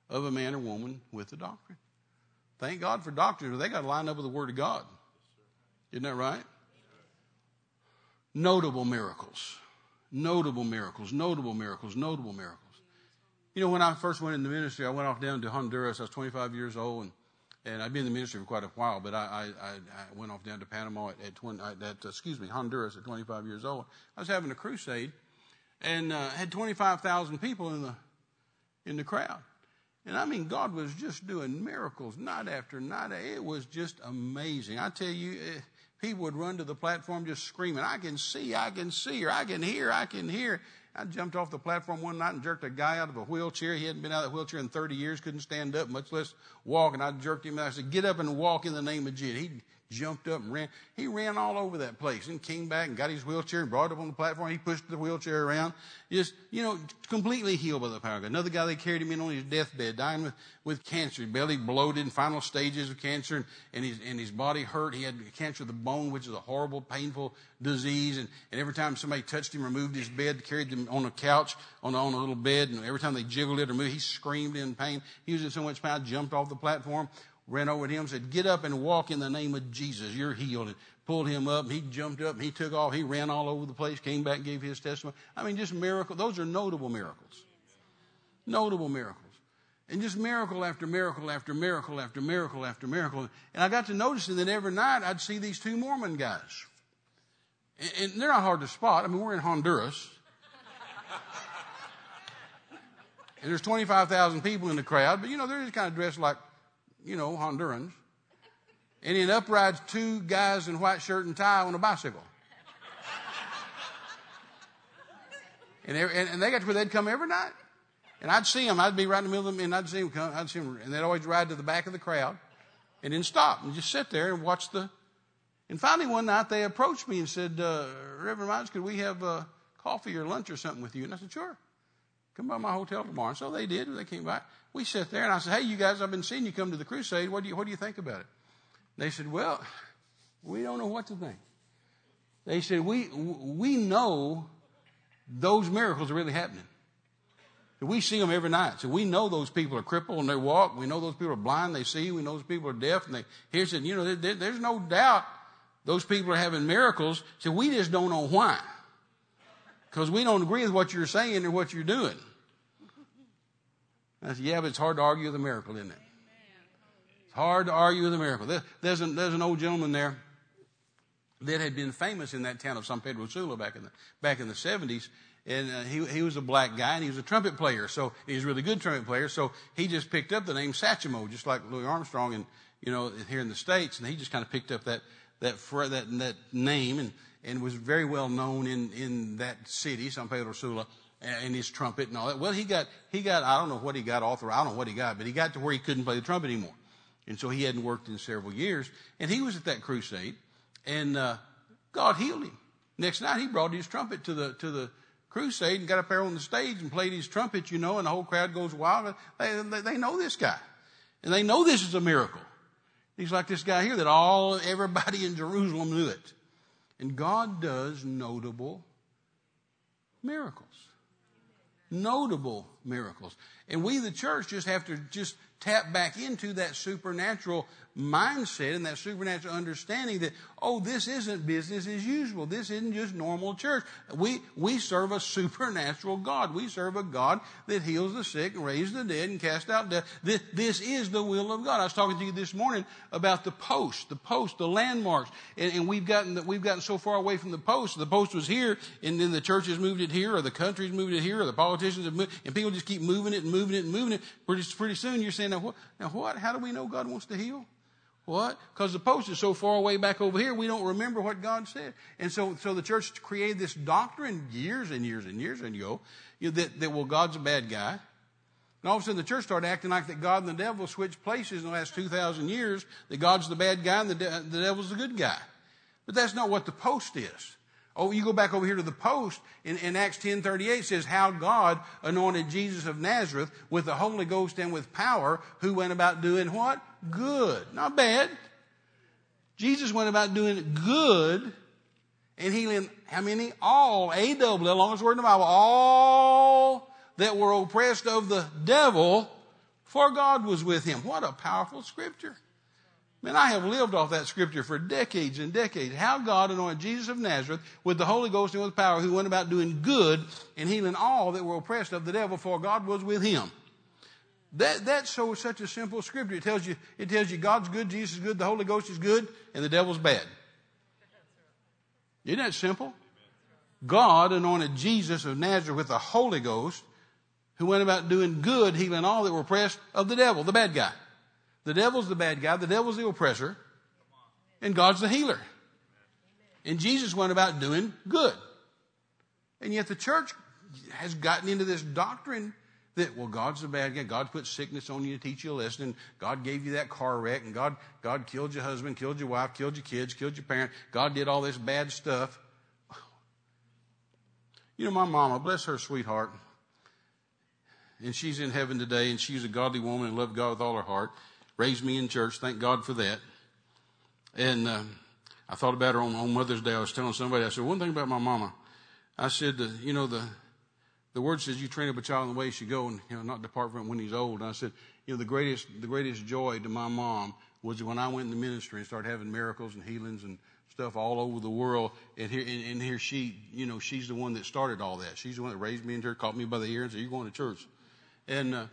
of a man or woman with a doctrine. Thank God for doctrines, but they got to line up with the Word of God. Isn't that right? Notable miracles. Notable miracles, notable miracles, notable miracles. You know, when I first went into ministry, I went off down to Honduras. I was 25 years old, and, and I've been in the ministry for quite a while, but I, I, I went off down to Panama at, at, 20, at excuse me, Honduras at 25 years old. I was having a crusade and uh, had 25,000 people in the, in the crowd. And I mean, God was just doing miracles night after night. It was just amazing. I tell you, eh, people would run to the platform just screaming, I can see, I can see, or I can hear, I can hear. I jumped off the platform one night and jerked a guy out of a wheelchair. He hadn't been out of the wheelchair in 30 years, couldn't stand up, much less walk. And I jerked him out. I said, Get up and walk in the name of Jesus. He jumped up and ran. He ran all over that place and came back and got his wheelchair and brought it up on the platform. He pushed the wheelchair around. Just, you know, completely healed by the power of God. Another guy, they carried him in on his deathbed, dying with, with cancer, belly bloated in final stages of cancer and, and his, and his body hurt. He had cancer of the bone, which is a horrible, painful disease. And, and every time somebody touched him or moved his bed, carried him on a couch, on a, on a little bed, and every time they jiggled it or moved, he screamed in pain. He was in so much pain, jumped off the platform, ran over to him, said, Get up and walk in the name of Jesus. You're healed. And pulled him up, and he jumped up, and he took off. He ran all over the place, came back, gave his testimony. I mean, just miracles. Those are notable miracles. Notable miracles. And just miracle after miracle after miracle after miracle after miracle. And I got to noticing that every night I'd see these two Mormon guys. And, and they're not hard to spot. I mean, we're in Honduras. and there's 25,000 people in the crowd, but you know, they're just kind of dressed like you know, Hondurans. And in up rides two guys in white shirt and tie on a bicycle. and, and, and they got to where they'd come every night. And I'd see them. I'd be right in the middle of them, and I'd see them come. I'd see them, and they'd always ride to the back of the crowd, and then stop and just sit there and watch the. And finally, one night they approached me and said, uh, "Reverend Miles, could we have uh, coffee or lunch or something with you?" And I said, "Sure." Come by my hotel tomorrow. And So they did. They came by. We sat there and I said, Hey, you guys, I've been seeing you come to the crusade. What do you, what do you think about it? They said, Well, we don't know what to think. They said, We, we know those miracles are really happening. We see them every night. So we know those people are crippled and they walk. We know those people are blind. They see. We know those people are deaf and they hear. Said, you know, there, there's no doubt those people are having miracles. So we just don't know why. Because we don't agree with what you're saying or what you're doing. I said, yeah, but it's hard to argue with a miracle, isn't it? It's hard to argue with a miracle. There's an, there's an old gentleman there that had been famous in that town of San Pedro Sula back in the, back in the 70s. And uh, he, he was a black guy and he was a trumpet player. So he was a really good trumpet player. So he just picked up the name Satchmo, just like Louis Armstrong and, you know, here in the States. And he just kind of picked up that, that, that, that name and, and was very well known in, in that city, San Pedro Sula and his trumpet and all that. Well, he got, he got, I don't know what he got authorized, I don't know what he got, but he got to where he couldn't play the trumpet anymore. And so he hadn't worked in several years. And he was at that crusade and, uh, God healed him. Next night he brought his trumpet to the, to the crusade and got up there on the stage and played his trumpet, you know, and the whole crowd goes wild. They, they, they know this guy and they know this is a miracle. He's like this guy here that all, everybody in Jerusalem knew it. And God does notable miracles notable miracles. And we, the church, just have to just tap back into that supernatural mindset and that supernatural understanding that, oh, this isn't business as usual. This isn't just normal church. We, we serve a supernatural God. We serve a God that heals the sick and raises the dead and casts out death. This, this is the will of God. I was talking to you this morning about the post, the post, the landmarks. And, and we've gotten, we've gotten so far away from the post. The post was here and then the church has moved it here or the country's moved it here or the politicians have moved, and people just keep moving it and moving it and moving it. Pretty, pretty soon you're saying, now what, now what? How do we know God wants to heal? What? Because the post is so far away back over here, we don't remember what God said. And so, so the church created this doctrine years and years and years ago you know, that, that, well, God's a bad guy. And all of a sudden the church started acting like that God and the devil switched places in the last 2,000 years, that God's the bad guy and the, de- the devil's the good guy. But that's not what the post is. Oh, you go back over here to the post in, in Acts 10:38 says how God anointed Jesus of Nazareth with the Holy Ghost and with power, who went about doing what? Good. Not bad. Jesus went about doing good and healing how many? All, A-double, the longest word in the Bible, all that were oppressed of the devil, for God was with him. What a powerful scripture. Man, I have lived off that scripture for decades and decades. How God anointed Jesus of Nazareth with the Holy Ghost and with power, who went about doing good and healing all that were oppressed of the devil, for God was with him. That, that's so such a simple scripture. It tells you, it tells you God's good, Jesus is good, the Holy Ghost is good, and the devil's bad. Isn't that simple? God anointed Jesus of Nazareth with the Holy Ghost, who went about doing good, healing all that were oppressed of the devil, the bad guy. The devil's the bad guy, the devil's the oppressor, and God's the healer. And Jesus went about doing good. And yet the church has gotten into this doctrine that, well, God's the bad guy. God put sickness on you to teach you a lesson. And God gave you that car wreck. And God, God killed your husband, killed your wife, killed your kids, killed your parent. God did all this bad stuff. You know, my mama, bless her sweetheart. And she's in heaven today, and she's a godly woman and loved God with all her heart. Raised me in church. Thank God for that. And uh, I thought about her on, on Mother's Day. I was telling somebody, I said, one thing about my mama. I said, uh, you know, the, the word says you train up a child in the way he should go and, you know, not depart from it when he's old. And I said, you know, the greatest, the greatest joy to my mom was when I went in the ministry and started having miracles and healings and stuff all over the world. And here, and, and here she, you know, she's the one that started all that. She's the one that raised me in church, caught me by the ear and said, you're going to church. And, uh,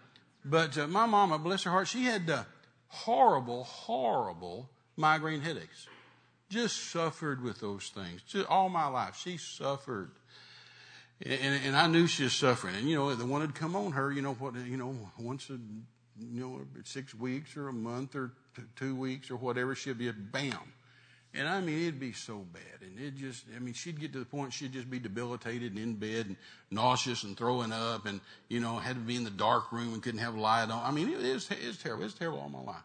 but uh, my mama, bless her heart, she had uh, horrible, horrible migraine headaches. Just suffered with those things. Just all my life, she suffered. And, and I knew she was suffering. And, you know, the one would come on her, you know, what, you know, once a, you know, six weeks or a month or two weeks or whatever, she'd be a bam. And I mean, it'd be so bad. And it just, I mean, she'd get to the point she'd just be debilitated and in bed and nauseous and throwing up and, you know, had to be in the dark room and couldn't have light on. I mean, it was, it was terrible. It was terrible all my life.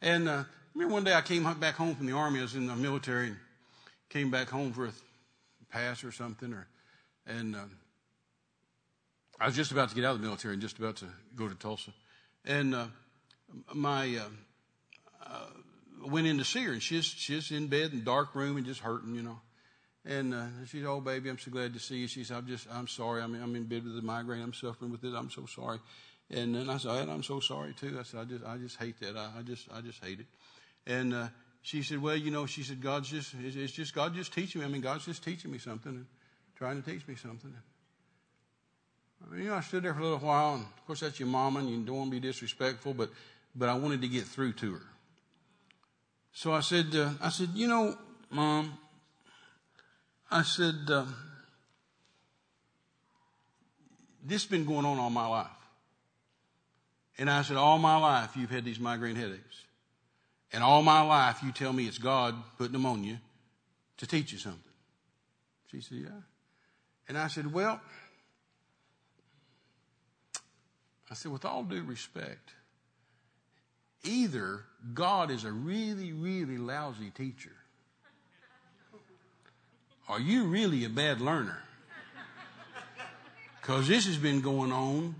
And, uh, remember one day I came back home from the army. I was in the military and came back home for a pass or something or, and, um, I was just about to get out of the military and just about to go to Tulsa. And, uh, my, uh, uh went in to see her, and she's she's in bed in dark room and just hurting, you know. And uh, she said, "Oh, baby, I'm so glad to see you." She said, "I'm just, I'm sorry. I'm, I'm in bed with a migraine. I'm suffering with it. I'm so sorry." And then I said, "I'm so sorry too." I said, "I just, I just hate that. I, I just, I just hate it." And uh, she said, "Well, you know," she said, "God's just, it's, it's just God just teaching me. I mean, God's just teaching me something and trying to teach me something." I mean, you know, I stood there for a little while, and of course that's your mama, and you don't want to be disrespectful, but but I wanted to get through to her. So I said, uh, I said, you know, mom, I said, uh, this has been going on all my life. And I said, all my life you've had these migraine headaches. And all my life you tell me it's God putting them on you to teach you something. She said, yeah. And I said, well, I said, with all due respect, either God is a really, really lousy teacher, or you really a bad learner. Because this has been going on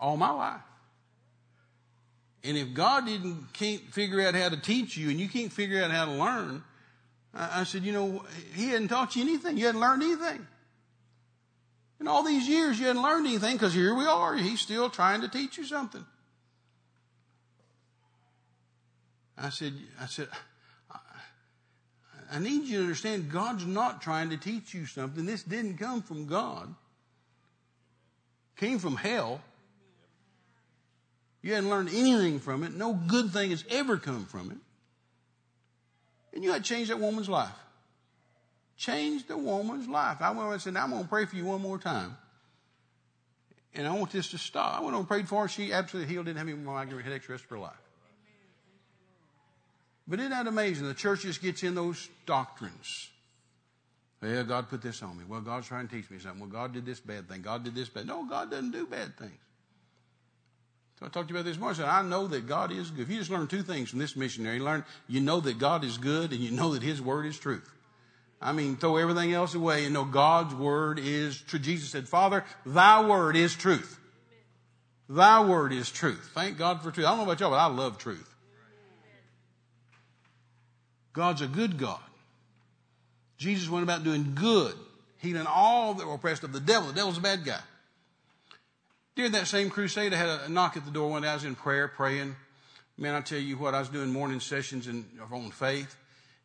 all my life. And if God didn't can't figure out how to teach you and you can't figure out how to learn, I, I said, you know, He hadn't taught you anything. You hadn't learned anything. In all these years, you hadn't learned anything because here we are. He's still trying to teach you something. I said, I said, I need you to understand God's not trying to teach you something. This didn't come from God. Came from hell. You hadn't learned anything from it. No good thing has ever come from it. And you had changed that woman's life. Changed the woman's life. I went and said, I'm going to pray for you one more time. And I want this to stop. I went on and prayed for her. She absolutely healed, didn't have any more migraine headaches rest of her life. But isn't that amazing? The church just gets in those doctrines. Well, God put this on me. Well, God's trying to teach me something. Well, God did this bad thing. God did this bad. No, God doesn't do bad things. So I talked to you about this morning. I said, I know that God is good. If you just learn two things from this missionary, learn, you know that God is good and you know that His word is truth. I mean, throw everything else away and know God's word is true. Jesus said, Father, thy word is truth. Thy word is truth. Thank God for truth. I don't know about y'all, but I love truth. God's a good God. Jesus went about doing good, healing all that were oppressed of the devil. The devil's a bad guy. During that same crusade, I had a knock at the door one day. I was in prayer, praying. Man, I tell you what, I was doing morning sessions in, on faith.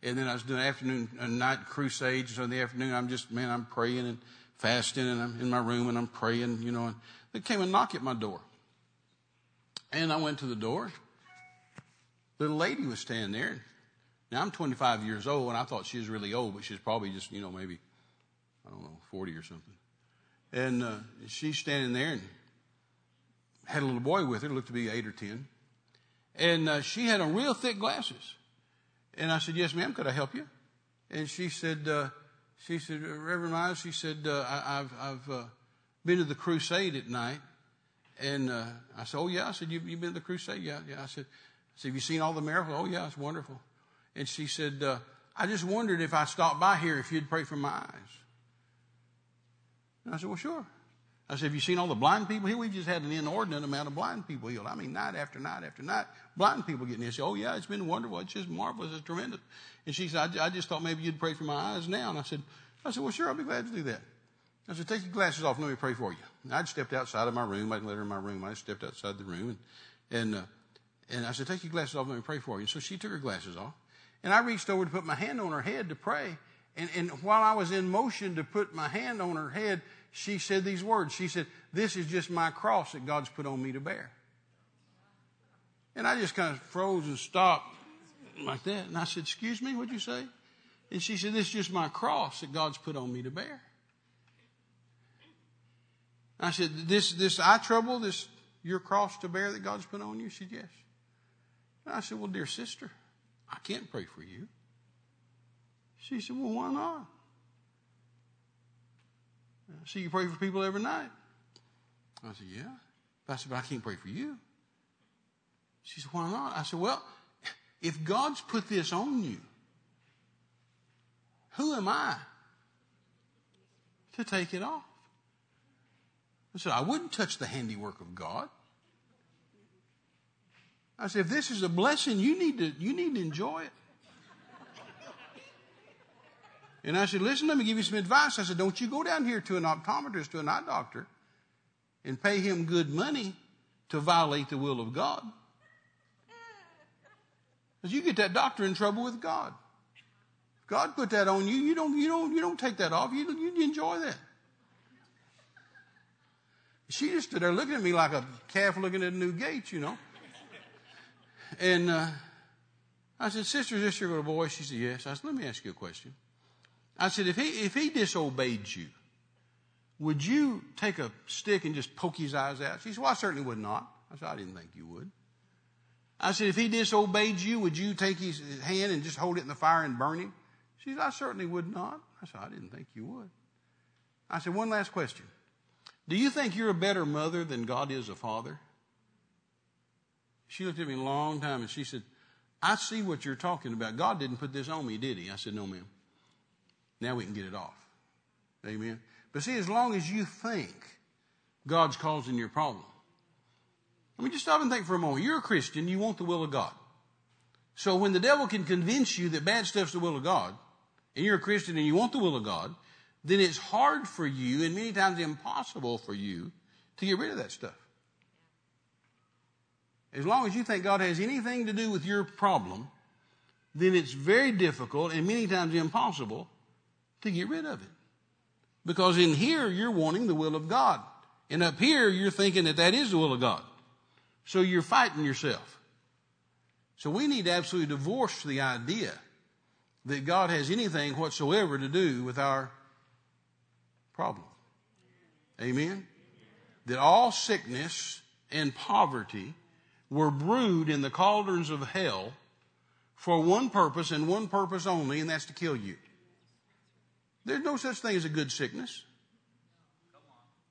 And then I was doing afternoon and night crusades. So in the afternoon, I'm just, man, I'm praying and fasting and I'm in my room and I'm praying, you know. And there came a knock at my door. And I went to the door. Little lady was standing there. Now I'm 25 years old, and I thought she was really old, but she's probably just, you know, maybe, I don't know, 40 or something. And uh, she's standing there and had a little boy with her, looked to be eight or 10. And uh, she had on real thick glasses. And I said, Yes, ma'am, could I help you? And she said, uh, she said, Reverend Miles, she said, uh, I, have I've uh, been to the crusade at night. And uh, I said, Oh, yeah. I said, you, You've been to the crusade? Yeah, yeah. I said, I said, Have you seen all the miracles? Oh, yeah, it's wonderful. And she said, uh, I just wondered if I stopped by here if you'd pray for my eyes. And I said, Well, sure. I said, Have you seen all the blind people here? We've just had an inordinate amount of blind people healed. I mean, night after night after night, blind people getting healed. She said, Oh, yeah, it's been wonderful. It's just marvelous. It's tremendous. And she said, I, I just thought maybe you'd pray for my eyes now. And I said, I said, Well, sure, I'll be glad to do that. I said, Take your glasses off let me pray for you. And I'd stepped outside of my room. I'd let her in my room. I stepped outside the room. And, and, uh, and I said, Take your glasses off and let me pray for you. And so she took her glasses off. And I reached over to put my hand on her head to pray. And, and while I was in motion to put my hand on her head, she said these words. She said, This is just my cross that God's put on me to bear. And I just kind of froze and stopped like that. And I said, Excuse me, what'd you say? And she said, This is just my cross that God's put on me to bear. I said, This this eye trouble, this your cross to bear that God's put on you? She said, Yes. And I said, Well, dear sister, I can't pray for you. She said, Well, why not? I see you pray for people every night. I said, Yeah. I said, But I can't pray for you. She said, Why not? I said, Well, if God's put this on you, who am I to take it off? I said, I wouldn't touch the handiwork of God. I said, if this is a blessing, you need to, you need to enjoy it. And I said, listen, let me give you some advice. I said, don't you go down here to an optometrist, to an eye doctor, and pay him good money to violate the will of God. Because you get that doctor in trouble with God. God put that on you, you don't, you don't, you don't take that off. You, you enjoy that. She just stood there looking at me like a calf looking at a new gate, you know. And uh, I said, Sister, is this your little boy? She said, Yes. I said, Let me ask you a question. I said, if he, if he disobeyed you, would you take a stick and just poke his eyes out? She said, well, I certainly would not. I said, I didn't think you would. I said, if he disobeyed you, would you take his hand and just hold it in the fire and burn him? She said, I certainly would not. I said, I didn't think you would. I said, one last question. Do you think you're a better mother than God is a father? She looked at me a long time and she said, I see what you're talking about. God didn't put this on me, did he? I said, no, ma'am. Now we can get it off. Amen. But see, as long as you think God's causing your problem, let me just stop and think for a moment. You're a Christian, you want the will of God. So when the devil can convince you that bad stuff's the will of God, and you're a Christian and you want the will of God, then it's hard for you and many times impossible for you to get rid of that stuff. As long as you think God has anything to do with your problem, then it's very difficult and many times impossible to get rid of it. Because in here, you're wanting the will of God. And up here, you're thinking that that is the will of God. So you're fighting yourself. So we need to absolutely divorce the idea that God has anything whatsoever to do with our problem. Amen? That all sickness and poverty were brewed in the cauldrons of hell for one purpose and one purpose only, and that's to kill you. There's no such thing as a good sickness.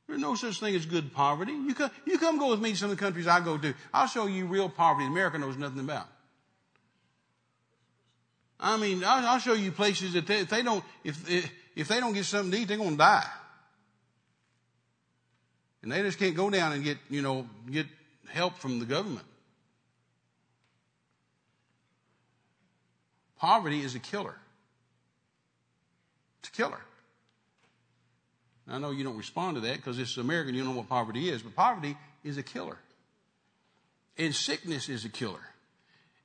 There's no such thing as good poverty. You come, you come go with me to some of the countries I go to. I'll show you real poverty America knows nothing about. I mean, I'll, I'll show you places that they, if they don't, if, if they don't get something to eat, they're going to die. And they just can't go down and get, you know, get help from the government. Poverty is a killer. It's a killer. I know you don't respond to that because this it's American, you don't know what poverty is, but poverty is a killer. And sickness is a killer.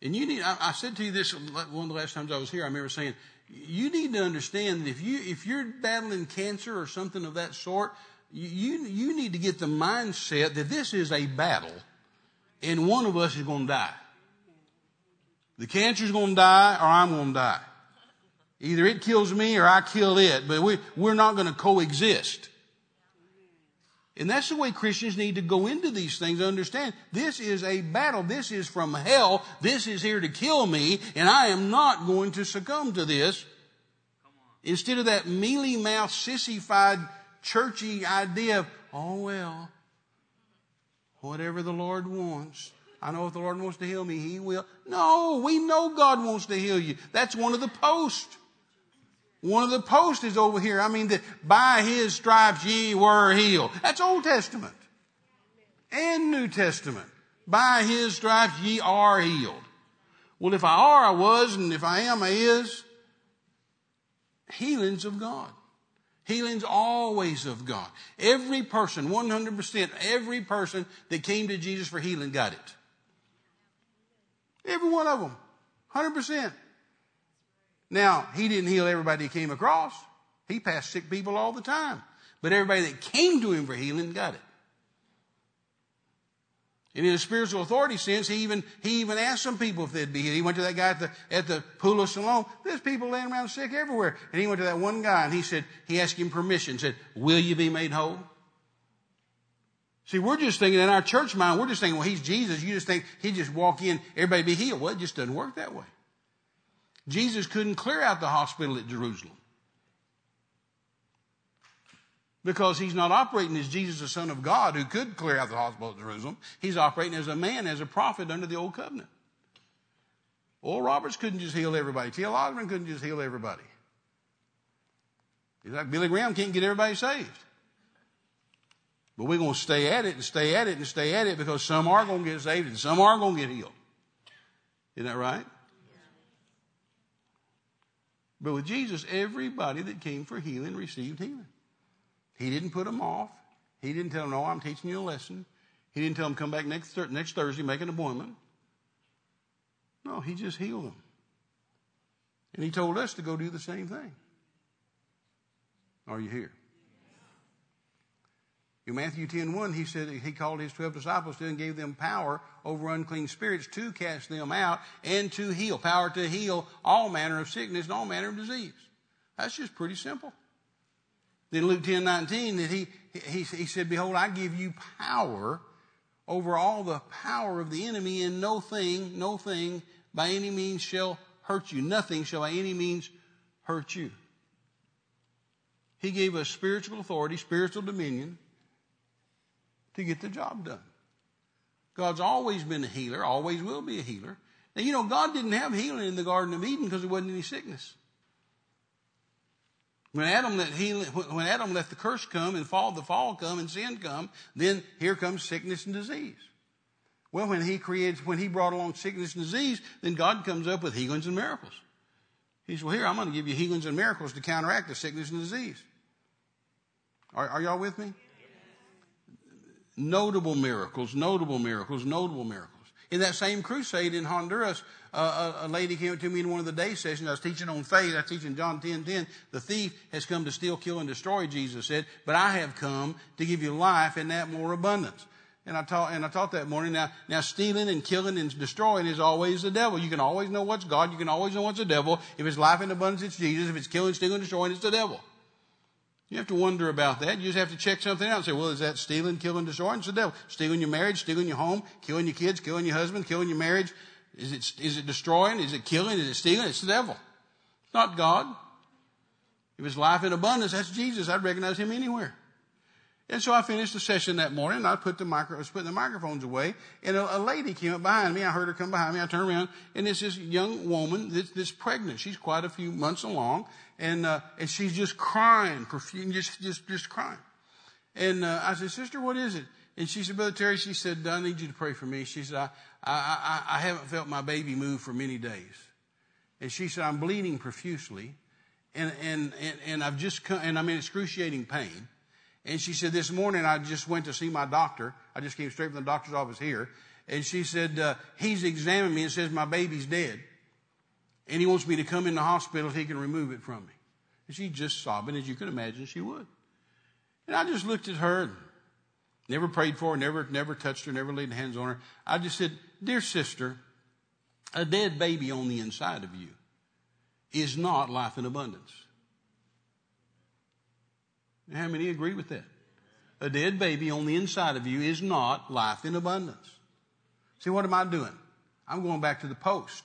And you need, I, I, said to you this one of the last times I was here, I remember saying, you need to understand that if you, if you're battling cancer or something of that sort, you, you need to get the mindset that this is a battle and one of us is going to die. The cancer's going to die or I'm going to die. Either it kills me or I kill it, but we, we're not going to coexist. And that's the way Christians need to go into these things. Understand this is a battle. This is from hell. This is here to kill me, and I am not going to succumb to this. Instead of that mealy mouthed, sissified, churchy idea of, oh well, whatever the Lord wants. I know if the Lord wants to heal me, He will. No, we know God wants to heal you. That's one of the posts. One of the posts is over here. I mean, that by his stripes ye were healed. That's Old Testament and New Testament. By his stripes ye are healed. Well, if I are, I was, and if I am, I is. Healings of God. Healing's always of God. Every person, 100%, every person that came to Jesus for healing got it. Every one of them. 100%. Now, he didn't heal everybody he came across. He passed sick people all the time. But everybody that came to him for healing got it. And in a spiritual authority sense, he even, he even asked some people if they'd be healed. He went to that guy at the, at the pool of Siloam. There's people laying around sick everywhere. And he went to that one guy and he said, he asked him permission, said, will you be made whole? See, we're just thinking in our church mind, we're just thinking, well, he's Jesus. You just think he just walk in, everybody be healed. Well, it just doesn't work that way. Jesus couldn't clear out the hospital at Jerusalem. Because he's not operating as Jesus, the Son of God, who could clear out the hospital at Jerusalem. He's operating as a man, as a prophet under the Old Covenant. Oral Roberts couldn't just heal everybody. T.L. Osborn couldn't just heal everybody. He's like Billy Graham can't get everybody saved. But we're going to stay at it and stay at it and stay at it because some are going to get saved and some are going to get healed. Isn't that right? But with Jesus, everybody that came for healing received healing. He didn't put them off. He didn't tell them, no, I'm teaching you a lesson. He didn't tell them, come back next, next Thursday, make an appointment. No, he just healed them. And he told us to go do the same thing. Are you here? In Matthew 10 1, he said he called his 12 disciples to and gave them power over unclean spirits to cast them out and to heal. Power to heal all manner of sickness and all manner of disease. That's just pretty simple. Then Luke 10 19, that he, he, he said, Behold, I give you power over all the power of the enemy, and no thing, no thing by any means shall hurt you. Nothing shall by any means hurt you. He gave us spiritual authority, spiritual dominion to get the job done. God's always been a healer, always will be a healer. Now, you know, God didn't have healing in the Garden of Eden because there wasn't any sickness. When Adam let healing, when Adam let the curse come and fall, the fall come and sin come, then here comes sickness and disease. Well, when he created, when he brought along sickness and disease, then God comes up with healings and miracles. He says, well, here, I'm going to give you healings and miracles to counteract the sickness and disease. Are, are y'all with me? Notable miracles, notable miracles, notable miracles. In that same crusade in Honduras, uh, a, a, lady came to me in one of the day sessions. I was teaching on faith. I was teaching John 10, 10. The thief has come to steal, kill, and destroy, Jesus said, but I have come to give you life in that more abundance. And I taught, and I taught that morning. Now, now stealing and killing and destroying is always the devil. You can always know what's God. You can always know what's the devil. If it's life in abundance, it's Jesus. If it's killing, stealing, destroying, it's the devil. You have to wonder about that. You just have to check something out and say, well, is that stealing, killing, destroying? It's the devil. Stealing your marriage, stealing your home, killing your kids, killing your husband, killing your marriage. Is it, is it destroying? Is it killing? Is it stealing? It's the devil. It's not God. If it's life in abundance, that's Jesus. I'd recognize him anywhere. And so I finished the session that morning and I put the micro, I was putting the microphones away and a, a, lady came up behind me. I heard her come behind me. I turned around and it's this young woman that's, that's pregnant. She's quite a few months along and, uh, and she's just crying, perfume, just, just, just crying. And, uh, I said, sister, what is it? And she said, Brother Terry, she said, I need you to pray for me. She said, I, I, I, I haven't felt my baby move for many days. And she said, I'm bleeding profusely and, and, and, and I've just come, and I'm in excruciating pain. And she said, This morning I just went to see my doctor. I just came straight from the doctor's office here. And she said, uh, He's examined me and says, My baby's dead. And he wants me to come in the hospital he can remove it from me. And she's just sobbing, as you can imagine she would. And I just looked at her and Never prayed for her, never, never touched her, never laid hands on her. I just said, Dear sister, a dead baby on the inside of you is not life in abundance. How many agree with that? A dead baby on the inside of you is not life in abundance. See, what am I doing? I'm going back to the post.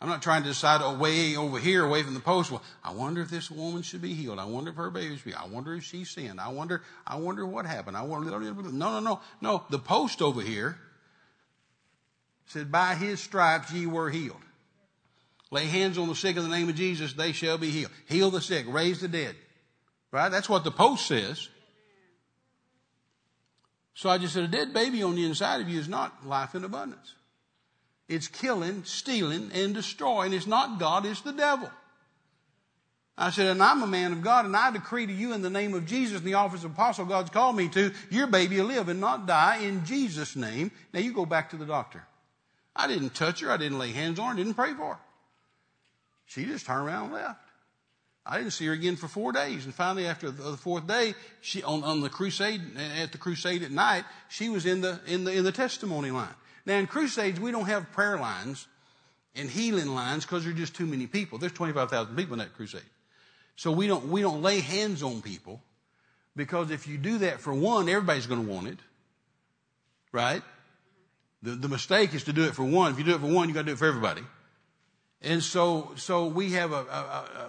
I'm not trying to decide away over here, away from the post. Well, I wonder if this woman should be healed. I wonder if her baby should be. I wonder if she sinned. I wonder. I wonder what happened. I wonder. No, no, no, no. The post over here said, "By His stripes ye were healed." Lay hands on the sick in the name of Jesus; they shall be healed. Heal the sick, raise the dead. Right? That's what the post says. So I just said, a dead baby on the inside of you is not life in abundance. It's killing, stealing, and destroying. It's not God, it's the devil. I said, and I'm a man of God, and I decree to you in the name of Jesus, in the office of apostle God's called me to, your baby will live and not die in Jesus' name. Now you go back to the doctor. I didn't touch her, I didn't lay hands on her, didn't pray for her. She just turned around and left. I didn't see her again for four days. And finally, after the fourth day, she, on, on the crusade, at the crusade at night, she was in the, in the, in the testimony line. Now in crusades, we don't have prayer lines and healing lines because there's just too many people. There's 25,000 people in that crusade. So we don't, we don't lay hands on people because if you do that for one, everybody's going to want it. Right? The, the mistake is to do it for one. If you do it for one, you got to do it for everybody. And so, so we have a, a,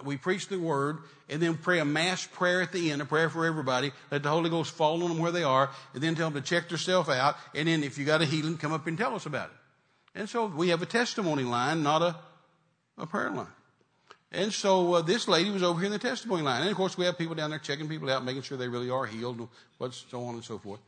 a, we preach the word and then pray a mass prayer at the end, a prayer for everybody. Let the Holy Ghost fall on them where they are and then tell them to check themselves out. And then if you got a healing, come up and tell us about it. And so we have a testimony line, not a, a prayer line. And so uh, this lady was over here in the testimony line. And of course we have people down there checking people out, making sure they really are healed, what's so on and so forth.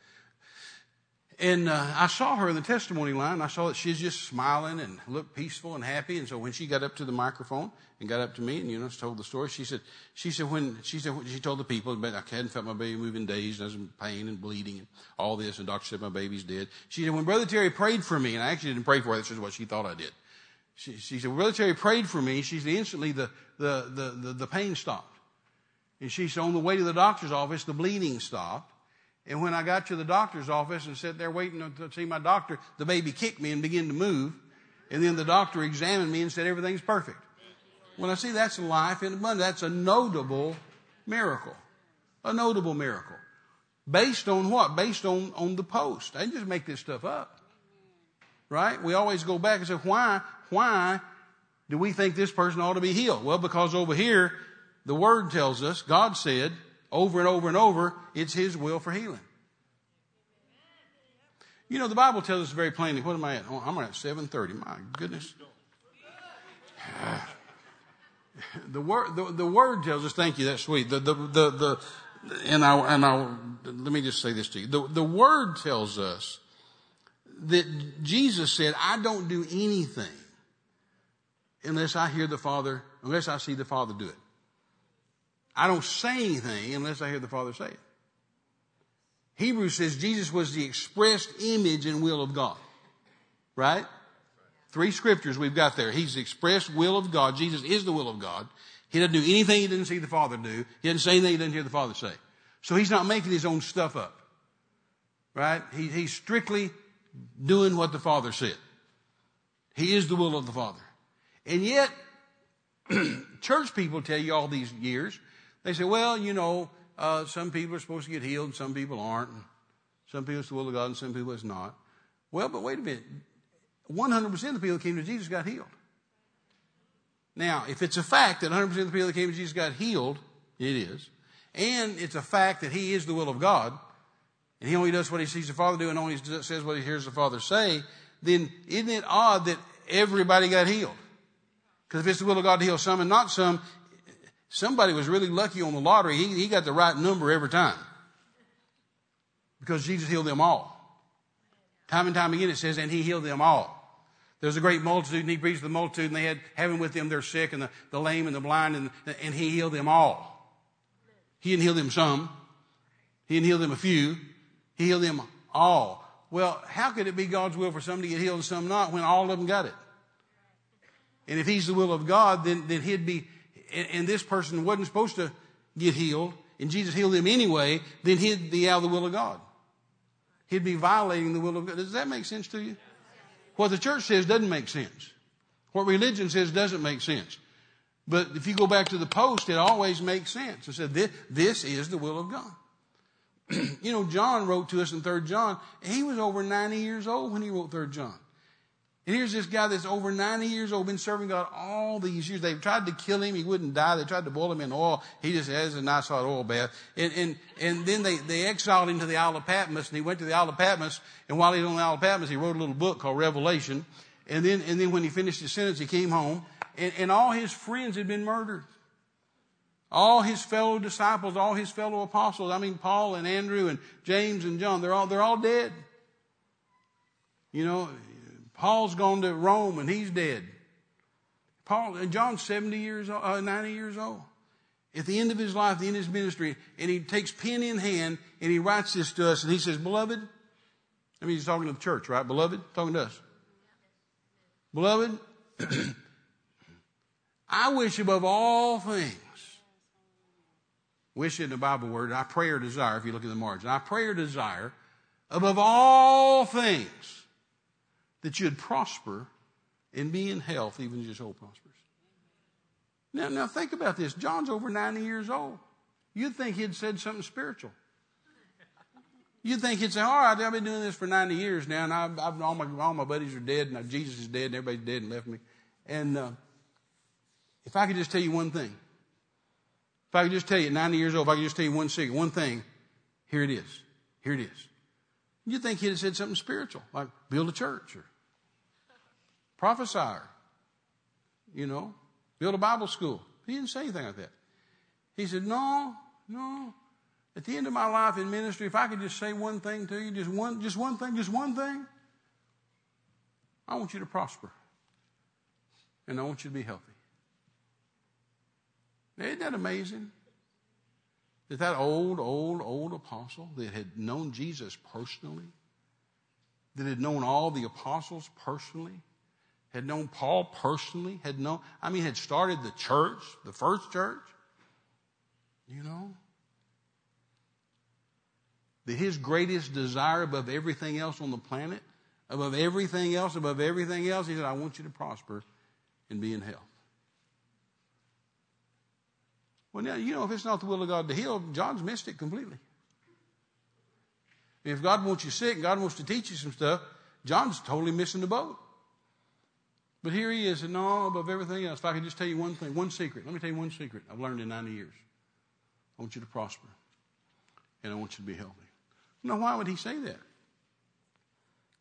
And uh, I saw her in the testimony line. I saw that she's just smiling and looked peaceful and happy. And so when she got up to the microphone and got up to me and you know told the story, she said, she said when she said she told the people, but I hadn't felt my baby moving days, and I was in pain and bleeding and all this, and the doctor said my baby's dead. She said when Brother Terry prayed for me, and I actually didn't pray for her. This is what she thought I did. She, she said, Brother Terry prayed for me. She said instantly the, the, the, the, the pain stopped. And she said on the way to the doctor's office, the bleeding stopped. And when I got to the doctor's office and sat there waiting to see my doctor, the baby kicked me and began to move. And then the doctor examined me and said, everything's perfect. When I see that's life in abundance. That's a notable miracle. A notable miracle. Based on what? Based on, on the post. I just make this stuff up. Right? We always go back and say, why, why do we think this person ought to be healed? Well, because over here, the word tells us, God said, over and over and over, it's His will for healing. You know, the Bible tells us very plainly, what am I at? Oh, I'm at 730. My goodness. (sighs) The word, the, the word tells us, thank you, that's sweet. The, the, the, the, and I, and I, let me just say this to you. The, the word tells us that Jesus said, I don't do anything unless I hear the Father, unless I see the Father do it. I don't say anything unless I hear the Father say it. Hebrews says Jesus was the expressed image and will of God. Right? Three scriptures we've got there. He's the expressed will of God. Jesus is the will of God. He doesn't do anything he didn't see the Father do. He doesn't say anything he didn't hear the Father say. So he's not making his own stuff up. Right? He, he's strictly doing what the Father said. He is the will of the Father. And yet, (clears throat) church people tell you all these years, they say, well, you know, uh, some people are supposed to get healed and some people aren't. Some people it's the will of God and some people it's not. Well, but wait a minute. 100% of the people that came to Jesus got healed. Now, if it's a fact that 100% of the people that came to Jesus got healed, it is. And it's a fact that He is the will of God, and He only does what He sees the Father do and only says what He hears the Father say, then isn't it odd that everybody got healed? Because if it's the will of God to heal some and not some, Somebody was really lucky on the lottery. He, he got the right number every time. Because Jesus healed them all. Time and time again it says, and he healed them all. There's a great multitude, and he preached to the multitude, and they had having with them their sick, and the, the lame, and the blind, and, and he healed them all. He didn't heal them some. He didn't heal them a few. He healed them all. Well, how could it be God's will for some to get healed and some not when all of them got it? And if he's the will of God, then, then he'd be, and, and this person wasn't supposed to get healed, and Jesus healed them anyway, then he'd be out of the will of God. He'd be violating the will of God. Does that make sense to you? What the church says doesn't make sense. What religion says doesn't make sense. But if you go back to the post, it always makes sense. It said, this, this is the will of God. (clears throat) you know, John wrote to us in 3rd John. He was over 90 years old when he wrote 3rd John. And here's this guy that's over 90 years old, been serving God all these years. They've tried to kill him. He wouldn't die. They tried to boil him in oil. He just has a nice hot oil bath. And, and, and then they, they exiled him to the Isle of Patmos and he went to the Isle of Patmos. And while he was on the Isle of Patmos, he wrote a little book called Revelation. And then, and then when he finished his sentence, he came home and, and all his friends had been murdered. All his fellow disciples, all his fellow apostles, I mean, Paul and Andrew and James and John, they're all, they're all dead. You know, Paul's gone to Rome and he's dead. Paul and John's 70 years old, uh, 90 years old. At the end of his life, the end of his ministry, and he takes pen in hand and he writes this to us and he says, Beloved, I mean, he's talking to the church, right? Beloved, talking to us. Beloved, (clears throat) I wish above all things, wish in the Bible word, I pray or desire, if you look at the margin, I pray or desire above all things that you'd prosper and be in health, even as soul prospers. Now, now think about this. John's over 90 years old. You'd think he'd said something spiritual. You'd think he'd say, all right, I've been doing this for 90 years now, and I've, I've all, my, all my buddies are dead, and Jesus is dead, and everybody's dead and left me. And uh, if I could just tell you one thing, if I could just tell you, 90 years old, if I could just tell you one secret, one thing, here it is. Here it is. You'd think he'd have said something spiritual, like build a church or prophesy, you know, build a Bible school. He didn't say anything like that. He said, no, no. At the end of my life in ministry, if I could just say one thing to you, just one, just one thing, just one thing, I want you to prosper. And I want you to be healthy. Now, isn't that amazing? That that old, old, old apostle that had known Jesus personally, that had known all the apostles personally, had known Paul personally, had known, I mean, had started the church, the first church, you know, that his greatest desire above everything else on the planet, above everything else, above everything else, he said, I want you to prosper and be in health. Well, now, you know, if it's not the will of God to heal, John's missed it completely. If God wants you sick and God wants to teach you some stuff, John's totally missing the boat. But here he is, and no, above everything else, if I could just tell you one thing, one secret. Let me tell you one secret I've learned in 90 years. I want you to prosper, and I want you to be healthy. Now, why would he say that?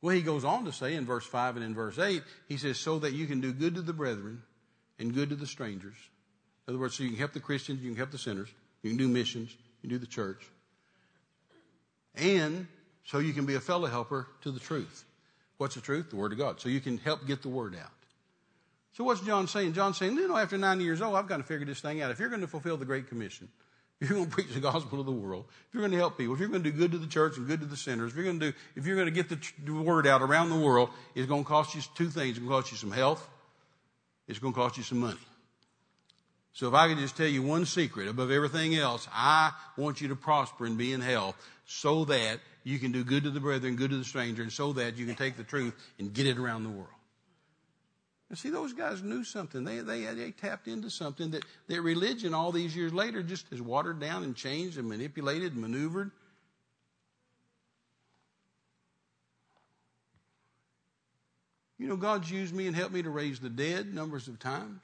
Well, he goes on to say in verse 5 and in verse 8, he says, so that you can do good to the brethren and good to the strangers. In other words, so you can help the Christians, you can help the sinners, you can do missions, you can do the church. And so you can be a fellow helper to the truth. What's the truth? The Word of God. So you can help get the Word out. So what's John saying? John's saying, you know, after 90 years old, I've got to figure this thing out. If you're going to fulfill the Great Commission, if you're going to preach the gospel to the world, if you're going to help people, if you're going to do good to the church and good to the sinners, if you're going to do, if you're going to get the, the word out around the world, it's going to cost you two things. It's going to cost you some health. It's going to cost you some money. So if I could just tell you one secret above everything else, I want you to prosper and be in health so that you can do good to the brethren, good to the stranger, and so that you can take the truth and get it around the world. And see, those guys knew something. They, they, they tapped into something that, that religion all these years later just has watered down and changed and manipulated and maneuvered. You know, God's used me and helped me to raise the dead numbers of times.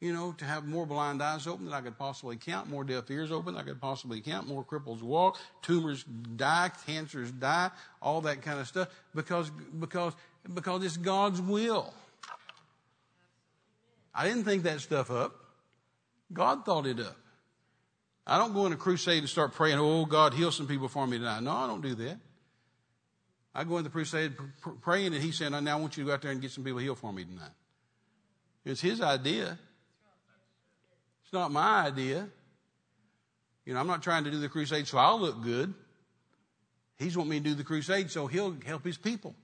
You know, to have more blind eyes open than I could possibly count, more deaf ears open than I could possibly count, more cripples walk, tumors die, cancers die, all that kind of stuff, because, because, because it's God's will. I didn't think that stuff up. God thought it up. I don't go in a crusade and start praying, oh, God, heal some people for me tonight. No, I don't do that. I go in the crusade praying, and He said, now want you to go out there and get some people healed for me tonight. It's His idea. It's not my idea. You know, I'm not trying to do the crusade so I'll look good. He's wanting me to do the crusade so He'll help His people.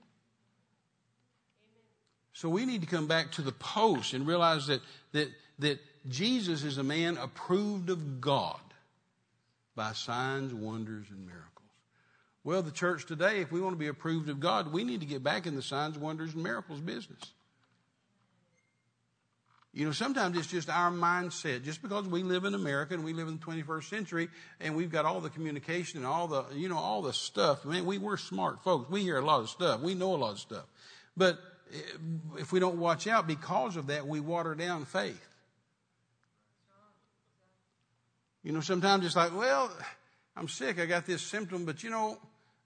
So we need to come back to the post and realize that, that, that Jesus is a man approved of God by signs, wonders, and miracles. Well, the church today, if we want to be approved of God, we need to get back in the signs, wonders, and miracles business. You know, sometimes it's just our mindset. Just because we live in America and we live in the 21st century and we've got all the communication and all the, you know, all the stuff. Man, we, we're smart folks. We hear a lot of stuff. We know a lot of stuff. But if we don't watch out because of that, we water down faith. You know, sometimes it's like, well, I'm sick. I got this symptom, but you know,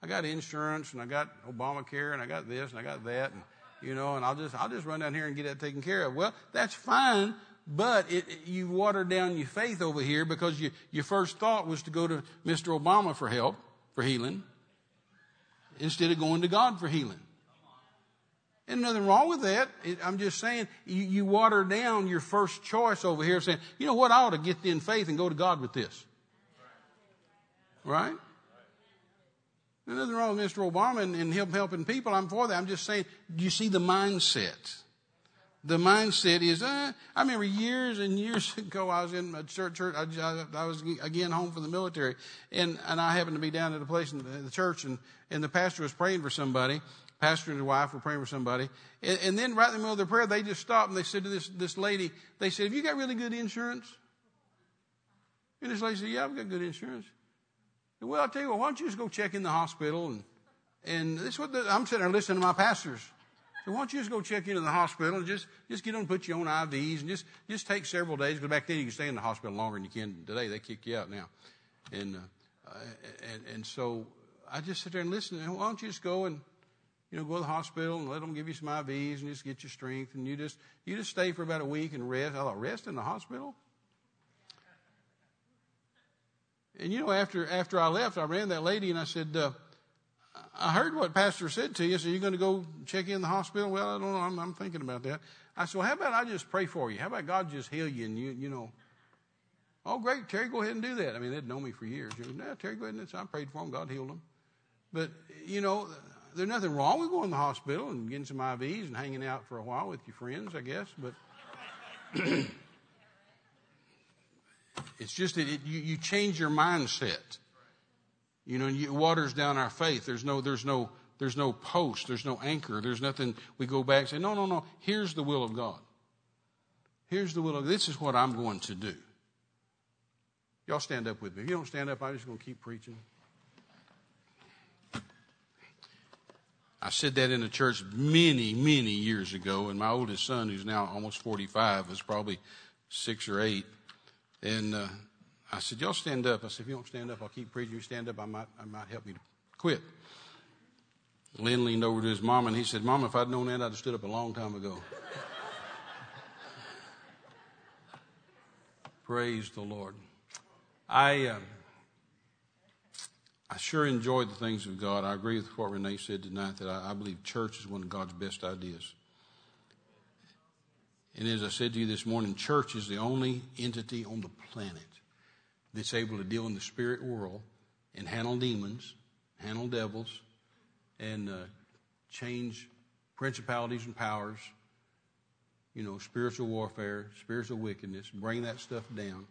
I got insurance and I got Obamacare and I got this and I got that. And, you know, and I'll just, I'll just run down here and get that taken care of. Well, that's fine, but it, it, you watered down your faith over here because you, your first thought was to go to Mr. Obama for help, for healing, instead of going to God for healing. And nothing wrong with that. I'm just saying you, you water down your first choice over here saying, you know what, I ought to get in faith and go to God with this. Right? There's nothing wrong with Mr. Obama and, and him helping people. I'm for that. I'm just saying, do you see the mindset? The mindset is, uh, I remember years and years (laughs) ago, I was in a church, church I, I, was again home from the military, and, and I happened to be down at a place in the, the church, and, and the pastor was praying for somebody, pastor and his wife were praying for somebody. And, and, then right in the middle of their prayer, they just stopped and they said to this, this lady, they said, have you got really good insurance? And this lady said, yeah, I've got good insurance. Said, well, I'll tell you what, why don't you just go check in the hospital and, and this is what the, I'm sitting there listening to my pastors. So why don't you just go check into the hospital and just, just get on and put you on IVs and just, just take several days. Because back then you could stay in the hospital longer than you can today. They kick you out now. And, uh, and, and so I just sit there and listen. And why don't you just go and, you know, go to the hospital and let them give you some IVs and just get your strength. And you just, you just stay for about a week and rest. I thought, rest in the hospital? And you know, after, after I left, I ran that lady and I said, uh, I heard what pastor said to you. So you're going to go check in the hospital? Well, I don't know. I'm, I'm thinking about that. I said, well, how about I just pray for you? How about God just heal you and you, you know, Oh, great, Terry, go ahead and do that. I mean, they'd known me for years. You know, no, Terry, go ahead and I prayed for him. God healed him. But, you know, there's nothing wrong with going to the hospital and getting some IVs and hanging out for a while with your friends, I guess. But (clears throat) it's just that it, you, you change your mindset. You know, it waters down our faith. There's no, there's no, there's no post. There's no anchor. There's nothing. We go back and say, no, no, no. Here's the will of God. Here's the will of. This is what I'm going to do. Y'all stand up with me. If you don't stand up, I'm just going to keep preaching. I said that in a church many, many years ago, and my oldest son, who's now almost 45, was probably six or eight. And uh, I said, Y'all stand up. I said, If you don't stand up, I'll keep preaching. You stand up, I might, I might help you to quit. Lynn leaned over to his mom and he said, Mom, if I'd known that, I'd have stood up a long time ago. (laughs) Praise the Lord. I. Uh, I sure enjoyed the things of God. I agree with what Renee said tonight that I, I believe church is one of God's best ideas. And as I said to you this morning, church is the only entity on the planet that's able to deal in the spirit world and handle demons, handle devils, and uh, change principalities and powers, you know, spiritual warfare, spiritual wickedness, bring that stuff down.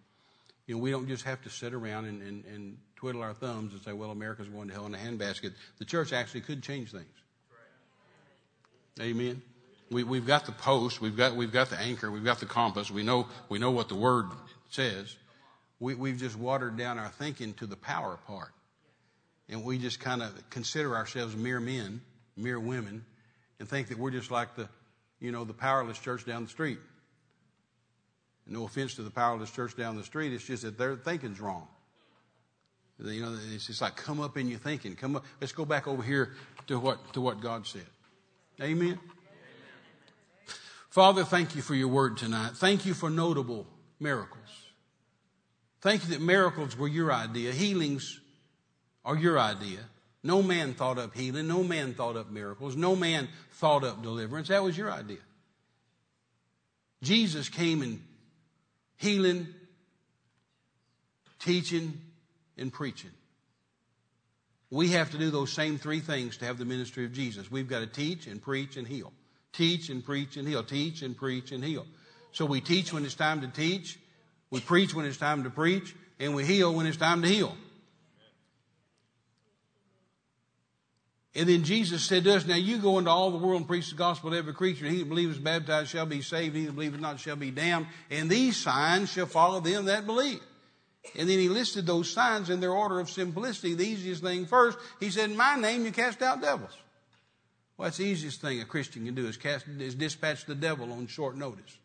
You know, we don't just have to sit around and, and, and twiddle our thumbs and say, well, America's going to hell in a handbasket. The church actually could change things. Amen. We, we've got the post, we've got, we've got the anchor, we've got the compass, we know, we know what the word says. We, we've just watered down our thinking to the power part. And we just kind of consider ourselves mere men, mere women, and think that we're just like the, you know, the powerless church down the street. No offense to the powerless church down the street, it's just that their thinking's wrong. You know, it's just like come up in your thinking. Come up. Let's go back over here to what to what God said. Amen. Amen. Father, thank you for your word tonight. Thank you for notable miracles. Thank you that miracles were your idea. Healings are your idea. No man thought up healing. No man thought up miracles. No man thought up deliverance. That was your idea. Jesus came in healing, teaching, and preaching. We have to do those same three things to have the ministry of Jesus. We've got to teach and preach and heal. Teach and preach and heal. Teach and preach and heal. So we teach when it's time to teach, we preach when it's time to preach, and we heal when it's time to heal. And then Jesus said to us, Now you go into all the world and preach the gospel to every creature. He that believes is baptized shall be saved. He that believes not shall be damned. And these signs shall follow them that believe. And then he listed those signs in their order of simplicity. The easiest thing first, he said, In my name you cast out devils. Well, that's the easiest thing a Christian can do is cast, is dispatch the devil on short notice.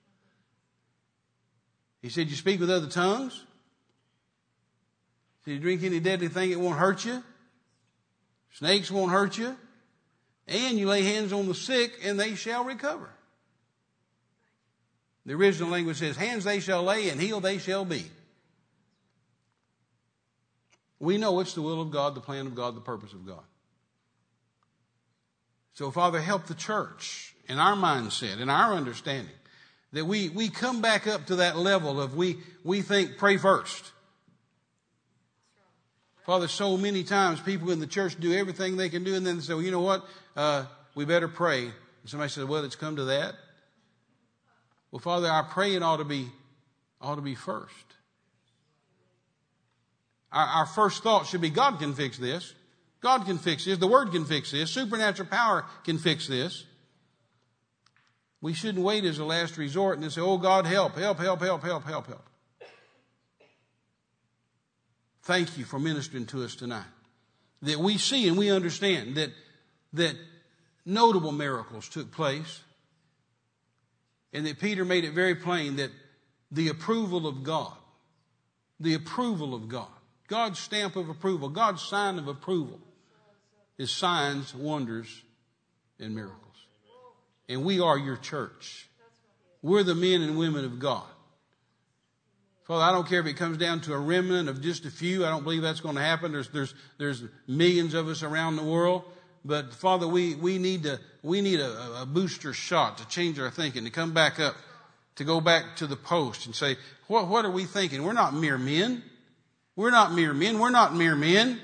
He said, You speak with other tongues? Did you drink any deadly thing it won't hurt you? Snakes won't hurt you. And you lay hands on the sick and they shall recover. The original language says, hands they shall lay and heal they shall be. We know it's the will of God, the plan of God, the purpose of God. So, Father, help the church in our mindset, in our understanding, that we, we come back up to that level of we, we think pray first. Father, so many times people in the church do everything they can do and then they say, well, you know what? Uh, we better pray. And somebody says, well, it's come to that. Well, Father, our praying ought to be, ought to be first. Our, our first thought should be God can fix this. God can fix this. The Word can fix this. Supernatural power can fix this. We shouldn't wait as a last resort and say, oh God, help, help, help, help, help, help, help. Thank you for ministering to us tonight. That we see and we understand that, that notable miracles took place. And that Peter made it very plain that the approval of God, the approval of God, God's stamp of approval, God's sign of approval is signs, wonders, and miracles. And we are your church. We're the men and women of God. Father, I don't care if it comes down to a remnant of just a few. I don't believe that's going to happen. There's, there's, there's millions of us around the world. But Father, we, we need to, we need a, a booster shot to change our thinking, to come back up, to go back to the post and say, what, what are we thinking? We're not mere men. We're not mere men. We're not mere men.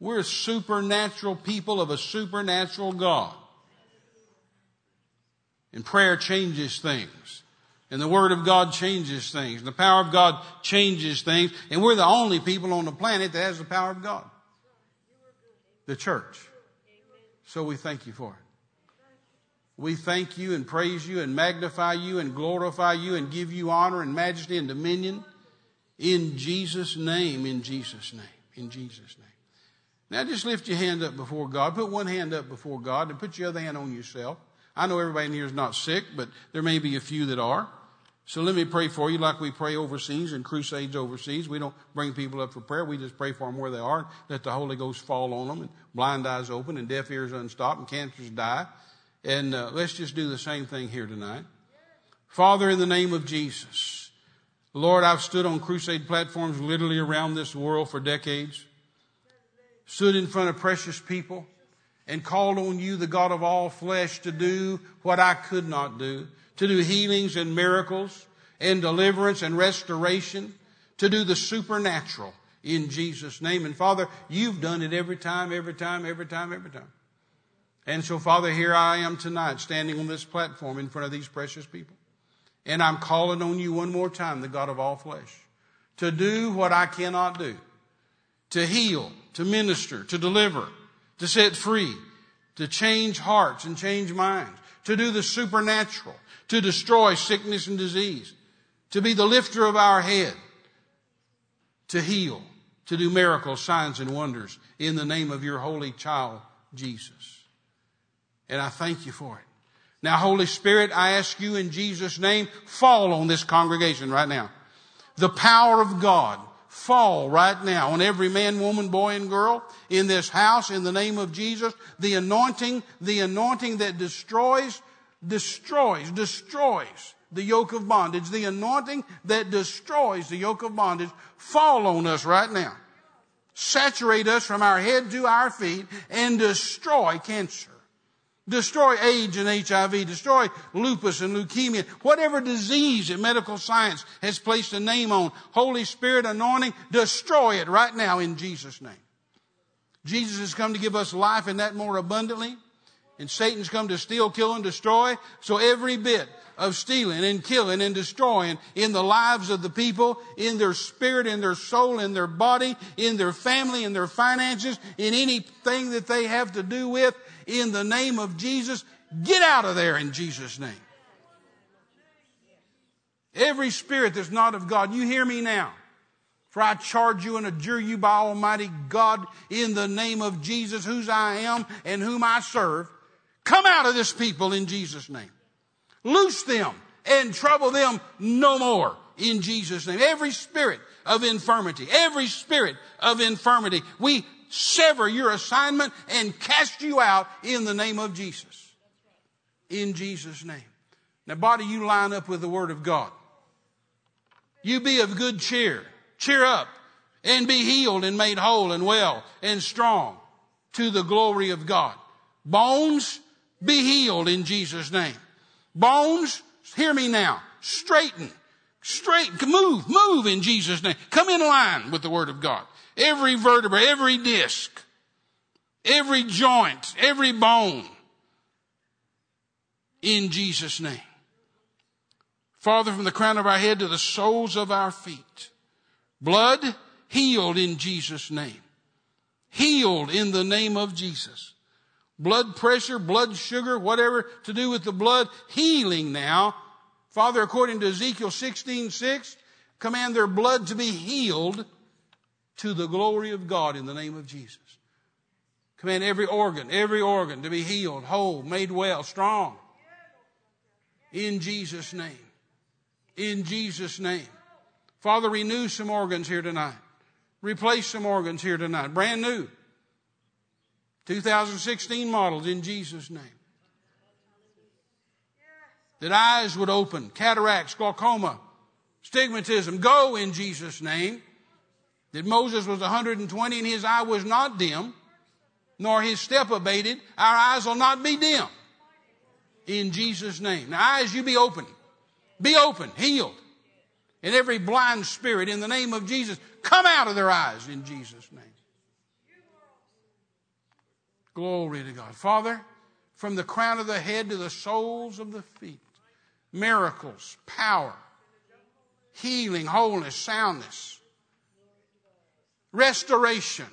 We're supernatural people of a supernatural God. And prayer changes things. And the Word of God changes things. The power of God changes things. And we're the only people on the planet that has the power of God. The church. So we thank you for it. We thank you and praise you and magnify you and glorify you and give you honor and majesty and dominion in Jesus' name, in Jesus' name, in Jesus' name. Now just lift your hand up before God. Put one hand up before God and put your other hand on yourself. I know everybody in here is not sick, but there may be a few that are. So let me pray for you like we pray overseas and crusades overseas. We don't bring people up for prayer. We just pray for them where they are, let the Holy Ghost fall on them and blind eyes open and deaf ears unstopped and cancers die. And uh, let's just do the same thing here tonight. Father, in the name of Jesus, Lord, I've stood on crusade platforms literally around this world for decades, stood in front of precious people, and called on you, the God of all flesh, to do what I could not do, to do healings and miracles and deliverance and restoration, to do the supernatural in Jesus' name. And Father, you've done it every time, every time, every time, every time. And so, Father, here I am tonight standing on this platform in front of these precious people. And I'm calling on you one more time, the God of all flesh, to do what I cannot do. To heal, to minister, to deliver, to set free, to change hearts and change minds, to do the supernatural, to destroy sickness and disease, to be the lifter of our head, to heal, to do miracles, signs, and wonders in the name of your holy child, Jesus. And I thank you for it. Now, Holy Spirit, I ask you in Jesus' name, fall on this congregation right now. The power of God fall right now on every man, woman, boy, and girl in this house in the name of Jesus. The anointing, the anointing that destroys, destroys, destroys the yoke of bondage. The anointing that destroys the yoke of bondage fall on us right now. Saturate us from our head to our feet and destroy cancer Destroy AIDS and HIV, destroy lupus and leukemia, whatever disease that medical science has placed a name on. Holy Spirit anointing, destroy it right now in Jesus' name. Jesus has come to give us life and that more abundantly. And Satan's come to steal, kill, and destroy. So every bit of stealing and killing and destroying in the lives of the people, in their spirit, in their soul, in their body, in their family, in their finances, in anything that they have to do with, in the name of Jesus. Get out of there in Jesus' name. Every spirit that's not of God, you hear me now. For I charge you and adjure you by Almighty God in the name of Jesus, whose I am and whom I serve. Come out of this people in Jesus' name. Loose them and trouble them no more in Jesus' name. Every spirit of infirmity, every spirit of infirmity, we sever your assignment and cast you out in the name of Jesus. In Jesus' name. Now, body, you line up with the Word of God. You be of good cheer. Cheer up and be healed and made whole and well and strong to the glory of God. Bones, be healed in Jesus' name. Bones, hear me now. Straighten. Straighten. move, move in Jesus' name. Come in line with the Word of God. Every vertebra, every disc, every joint, every bone. In Jesus' name. Father, from the crown of our head to the soles of our feet. Blood healed in Jesus' name. Healed in the name of Jesus. Blood pressure, blood sugar, whatever to do with the blood, healing now. Father, according to Ezekiel 16, 6, command their blood to be healed to the glory of God in the name of Jesus. Command every organ, every organ to be healed, whole, made well, strong. In Jesus' name. In Jesus' name. Father, renew some organs here tonight. Replace some organs here tonight. Brand new. 2016 models in Jesus' name. That eyes would open, cataracts, glaucoma, stigmatism, go in Jesus' name. That Moses was 120 and his eye was not dim, nor his step abated. Our eyes will not be dim. In Jesus' name. Now, eyes, you be open. Be open, healed. And every blind spirit in the name of Jesus, come out of their eyes in Jesus' name. Glory to God. Father, from the crown of the head to the soles of the feet, miracles, power, healing, wholeness, soundness, restoration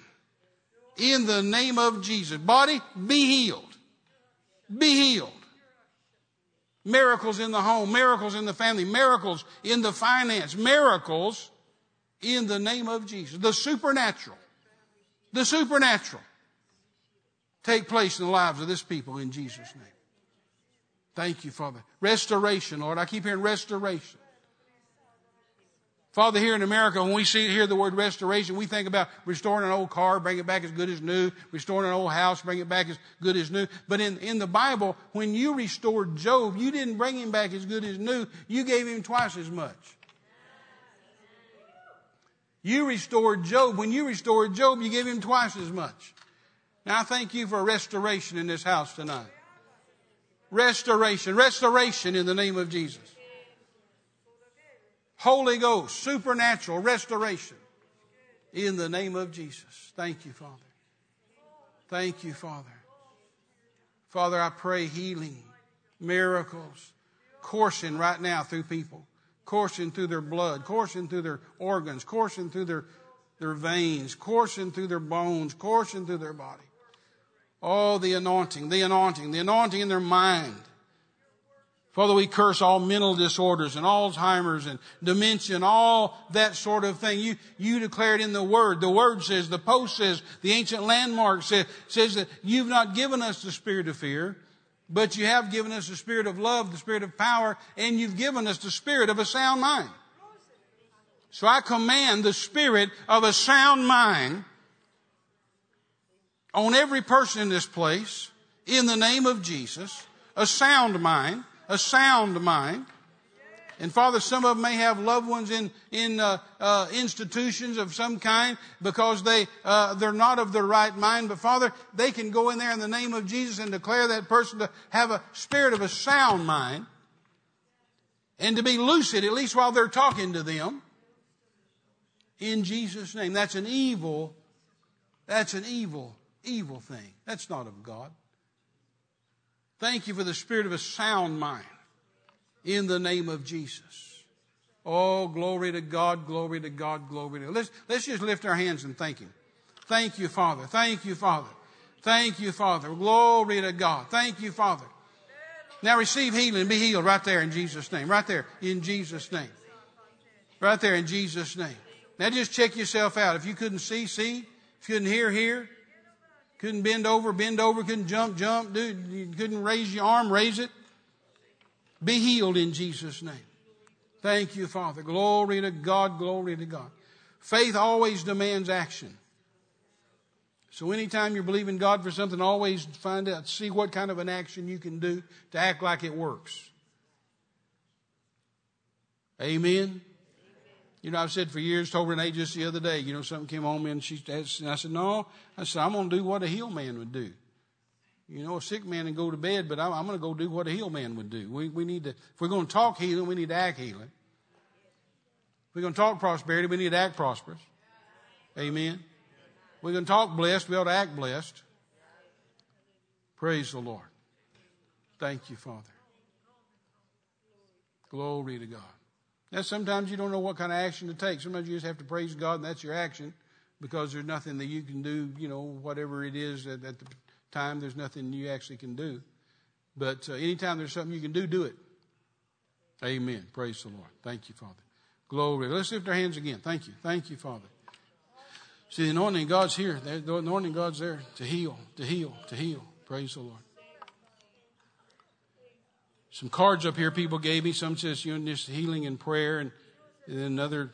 in the name of Jesus. Body, be healed. Be healed. Miracles in the home, miracles in the family, miracles in the finance, miracles in the name of Jesus. The supernatural. The supernatural take place in the lives of this people in Jesus' name. Thank you, Father. Restoration, Lord. I keep hearing restoration. Father, here in America, when we see hear the word restoration, we think about restoring an old car, bring it back as good as new, restoring an old house, bring it back as good as new. But in, in the Bible, when you restored Job, you didn't bring him back as good as new, you gave him twice as much. You restored Job. When you restored Job, you gave him twice as much. Now I thank you for restoration in this house tonight. Restoration, restoration in the name of Jesus. Holy Ghost, supernatural restoration in the name of Jesus. Thank you, Father. Thank you, Father. Father, I pray healing, miracles, coursing right now through people, coursing through their blood, coursing through their organs, coursing through their, their veins, coursing through their bones, coursing through their body. Oh, the anointing, the anointing, the anointing in their mind. Father, we curse all mental disorders and Alzheimer's and dementia and all that sort of thing. You, you declare it in the Word. The Word says, the post says, the ancient landmark says, says that you've not given us the spirit of fear, but you have given us the spirit of love, the spirit of power, and you've given us the spirit of a sound mind. So I command the spirit of a sound mind on every person in this place in the name of Jesus, a sound mind a sound mind. And Father, some of them may have loved ones in in uh, uh, institutions of some kind because they uh, they're not of the right mind. But Father, they can go in there in the name of Jesus and declare that person to have a spirit of a sound mind and to be lucid at least while they're talking to them. In Jesus' name, that's an evil. That's an evil, evil thing. That's not of God. Thank you for the spirit of a sound mind. In the name of Jesus. Oh, glory to God, glory to God, glory to God. Let's, let's just lift our hands and thank Him. Thank you, Father. Thank you, Father. Thank you, Father. Glory to God. Thank you, Father. Now receive healing. Be healed right there in Jesus' name. Right there in Jesus' name. Right there in Jesus' name. Now just check yourself out. If you couldn't see, see. If you couldn't hear, hear. Couldn't bend over, bend over. Couldn't jump, jump. Dude, you couldn't raise your arm, raise it. Be healed in Jesus' name. Thank you, Father. Glory to God, glory to God. Faith always demands action. So anytime you're believing God for something, always find out, see what kind of an action you can do to act like it works. Amen. You know, I've said for years, told Renee just the other day, you know, something came on me and she, and I said, no, I said, I'm going to do what a healed man would do. You know, a sick man and go to bed, but I'm, I'm going to go do what a healed man would do. We, we need to, if we're going to talk healing, we need to act healing. If we're going to talk prosperity, we need to act prosperous. Amen. We're going to talk blessed, we ought to act blessed. Praise the Lord. Thank you, Father. Glory to God. Now, sometimes you don't know what kind of action to take. Sometimes you just have to praise God, and that's your action because there's nothing that you can do, you know, whatever it is at, at the time, there's nothing you actually can do. But uh, anytime there's something you can do, do it. Amen. Praise the Lord. Thank you, Father. Glory. Let's lift our hands again. Thank you. Thank you, Father. See, the anointing God's here. The anointing God's there to heal, to heal, to heal. Praise the Lord. Some cards up here people gave me. Some says, you know, just healing and prayer, and, and then another,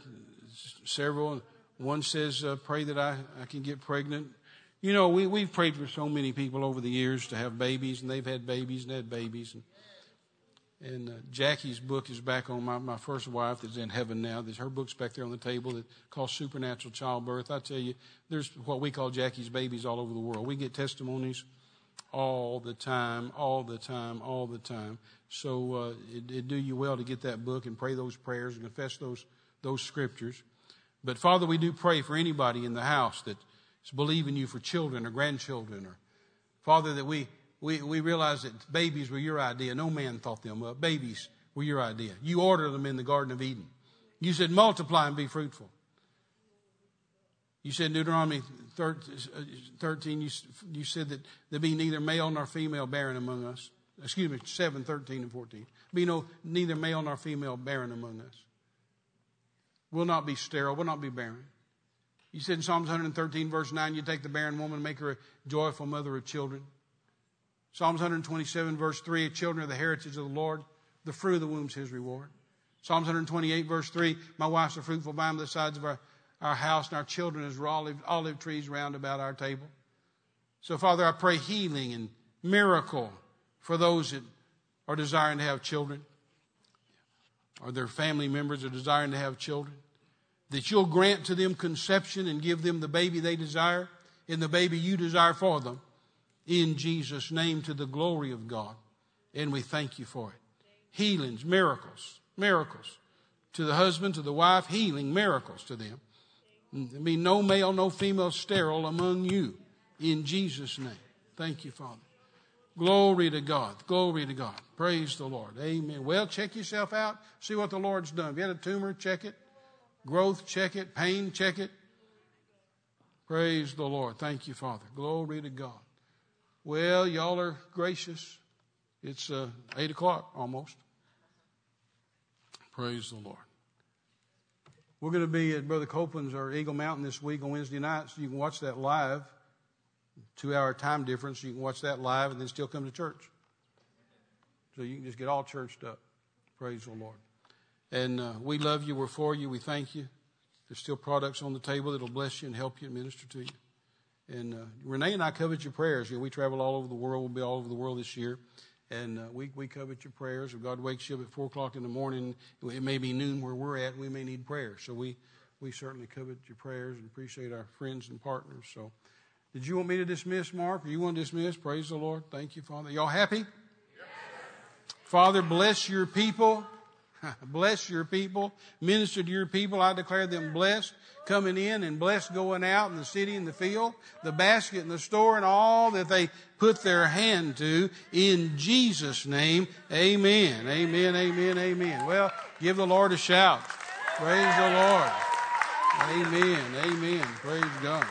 several. One says, uh, pray that I, I can get pregnant. You know, we, we've prayed for so many people over the years to have babies, and they've had babies and had babies. And, and uh, Jackie's book is back on my, my first wife that's in heaven now. There's her book's back there on the table that called Supernatural Childbirth. I tell you, there's what we call Jackie's babies all over the world. We get testimonies all the time, all the time, all the time. So uh, it, it do you well to get that book and pray those prayers and confess those those scriptures. But Father, we do pray for anybody in the house that is believing you for children or grandchildren, or Father, that we we, we realize that babies were your idea. No man thought them up. Babies were your idea. You ordered them in the Garden of Eden. You said, multiply and be fruitful. You said Deuteronomy 13, you, said that there be neither male nor female barren among us. Excuse me, 7, 13, and 14. Be no, neither male nor female barren among us. Will not be sterile, will not be barren. You said in Psalms 113, verse 9, you take the barren woman and make her a joyful mother of children. Psalms 127, verse 3, children are the heritage of the Lord, the fruit of the womb is his reward. Psalms 128, verse 3, my wife's a fruitful vine by the sides of our, our house, and our children as olive, olive trees round about our table. So, Father, I pray healing and miracle for those that are desiring to have children, or their family members are desiring to have children. That you'll grant to them conception and give them the baby they desire and the baby you desire for them in Jesus' name to the glory of God. And we thank you for it. Healings, miracles, miracles. To the husband, to the wife, healing, miracles to them. There be no male, no female sterile among you in Jesus' name. Thank you, Father. Glory to God. Glory to God. Praise the Lord. Amen. Well, check yourself out. See what the Lord's done. If you had a tumor, check it. Growth, check it. Pain, check it. Praise the Lord. Thank you, Father. Glory to God. Well, y'all are gracious. It's uh, 8 o'clock almost. Praise the Lord. We're going to be at Brother Copeland's or Eagle Mountain this week on Wednesday night, so you can watch that live. Two hour time difference, you can watch that live and then still come to church. So you can just get all churched up. Praise the Lord. And uh, we love you. We're for you. We thank you. There's still products on the table that'll bless you and help you and minister to you. And uh, Renee and I covet your prayers. You know, we travel all over the world. We'll be all over the world this year. And uh, we, we covet your prayers. If God wakes you up at 4 o'clock in the morning, it may be noon where we're at, we may need prayer. So we, we certainly covet your prayers and appreciate our friends and partners. So did you want me to dismiss, Mark, or you want to dismiss? Praise the Lord. Thank you, Father. Y'all happy? Yes. Father, bless your people. (laughs) Bless your people. Minister to your people. I declare them blessed coming in and blessed going out in the city and the field, the basket and the store and all that they put their hand to in Jesus name. Amen. Amen. Amen. Amen. Well, give the Lord a shout. Praise the Lord. Amen. Amen. Praise God.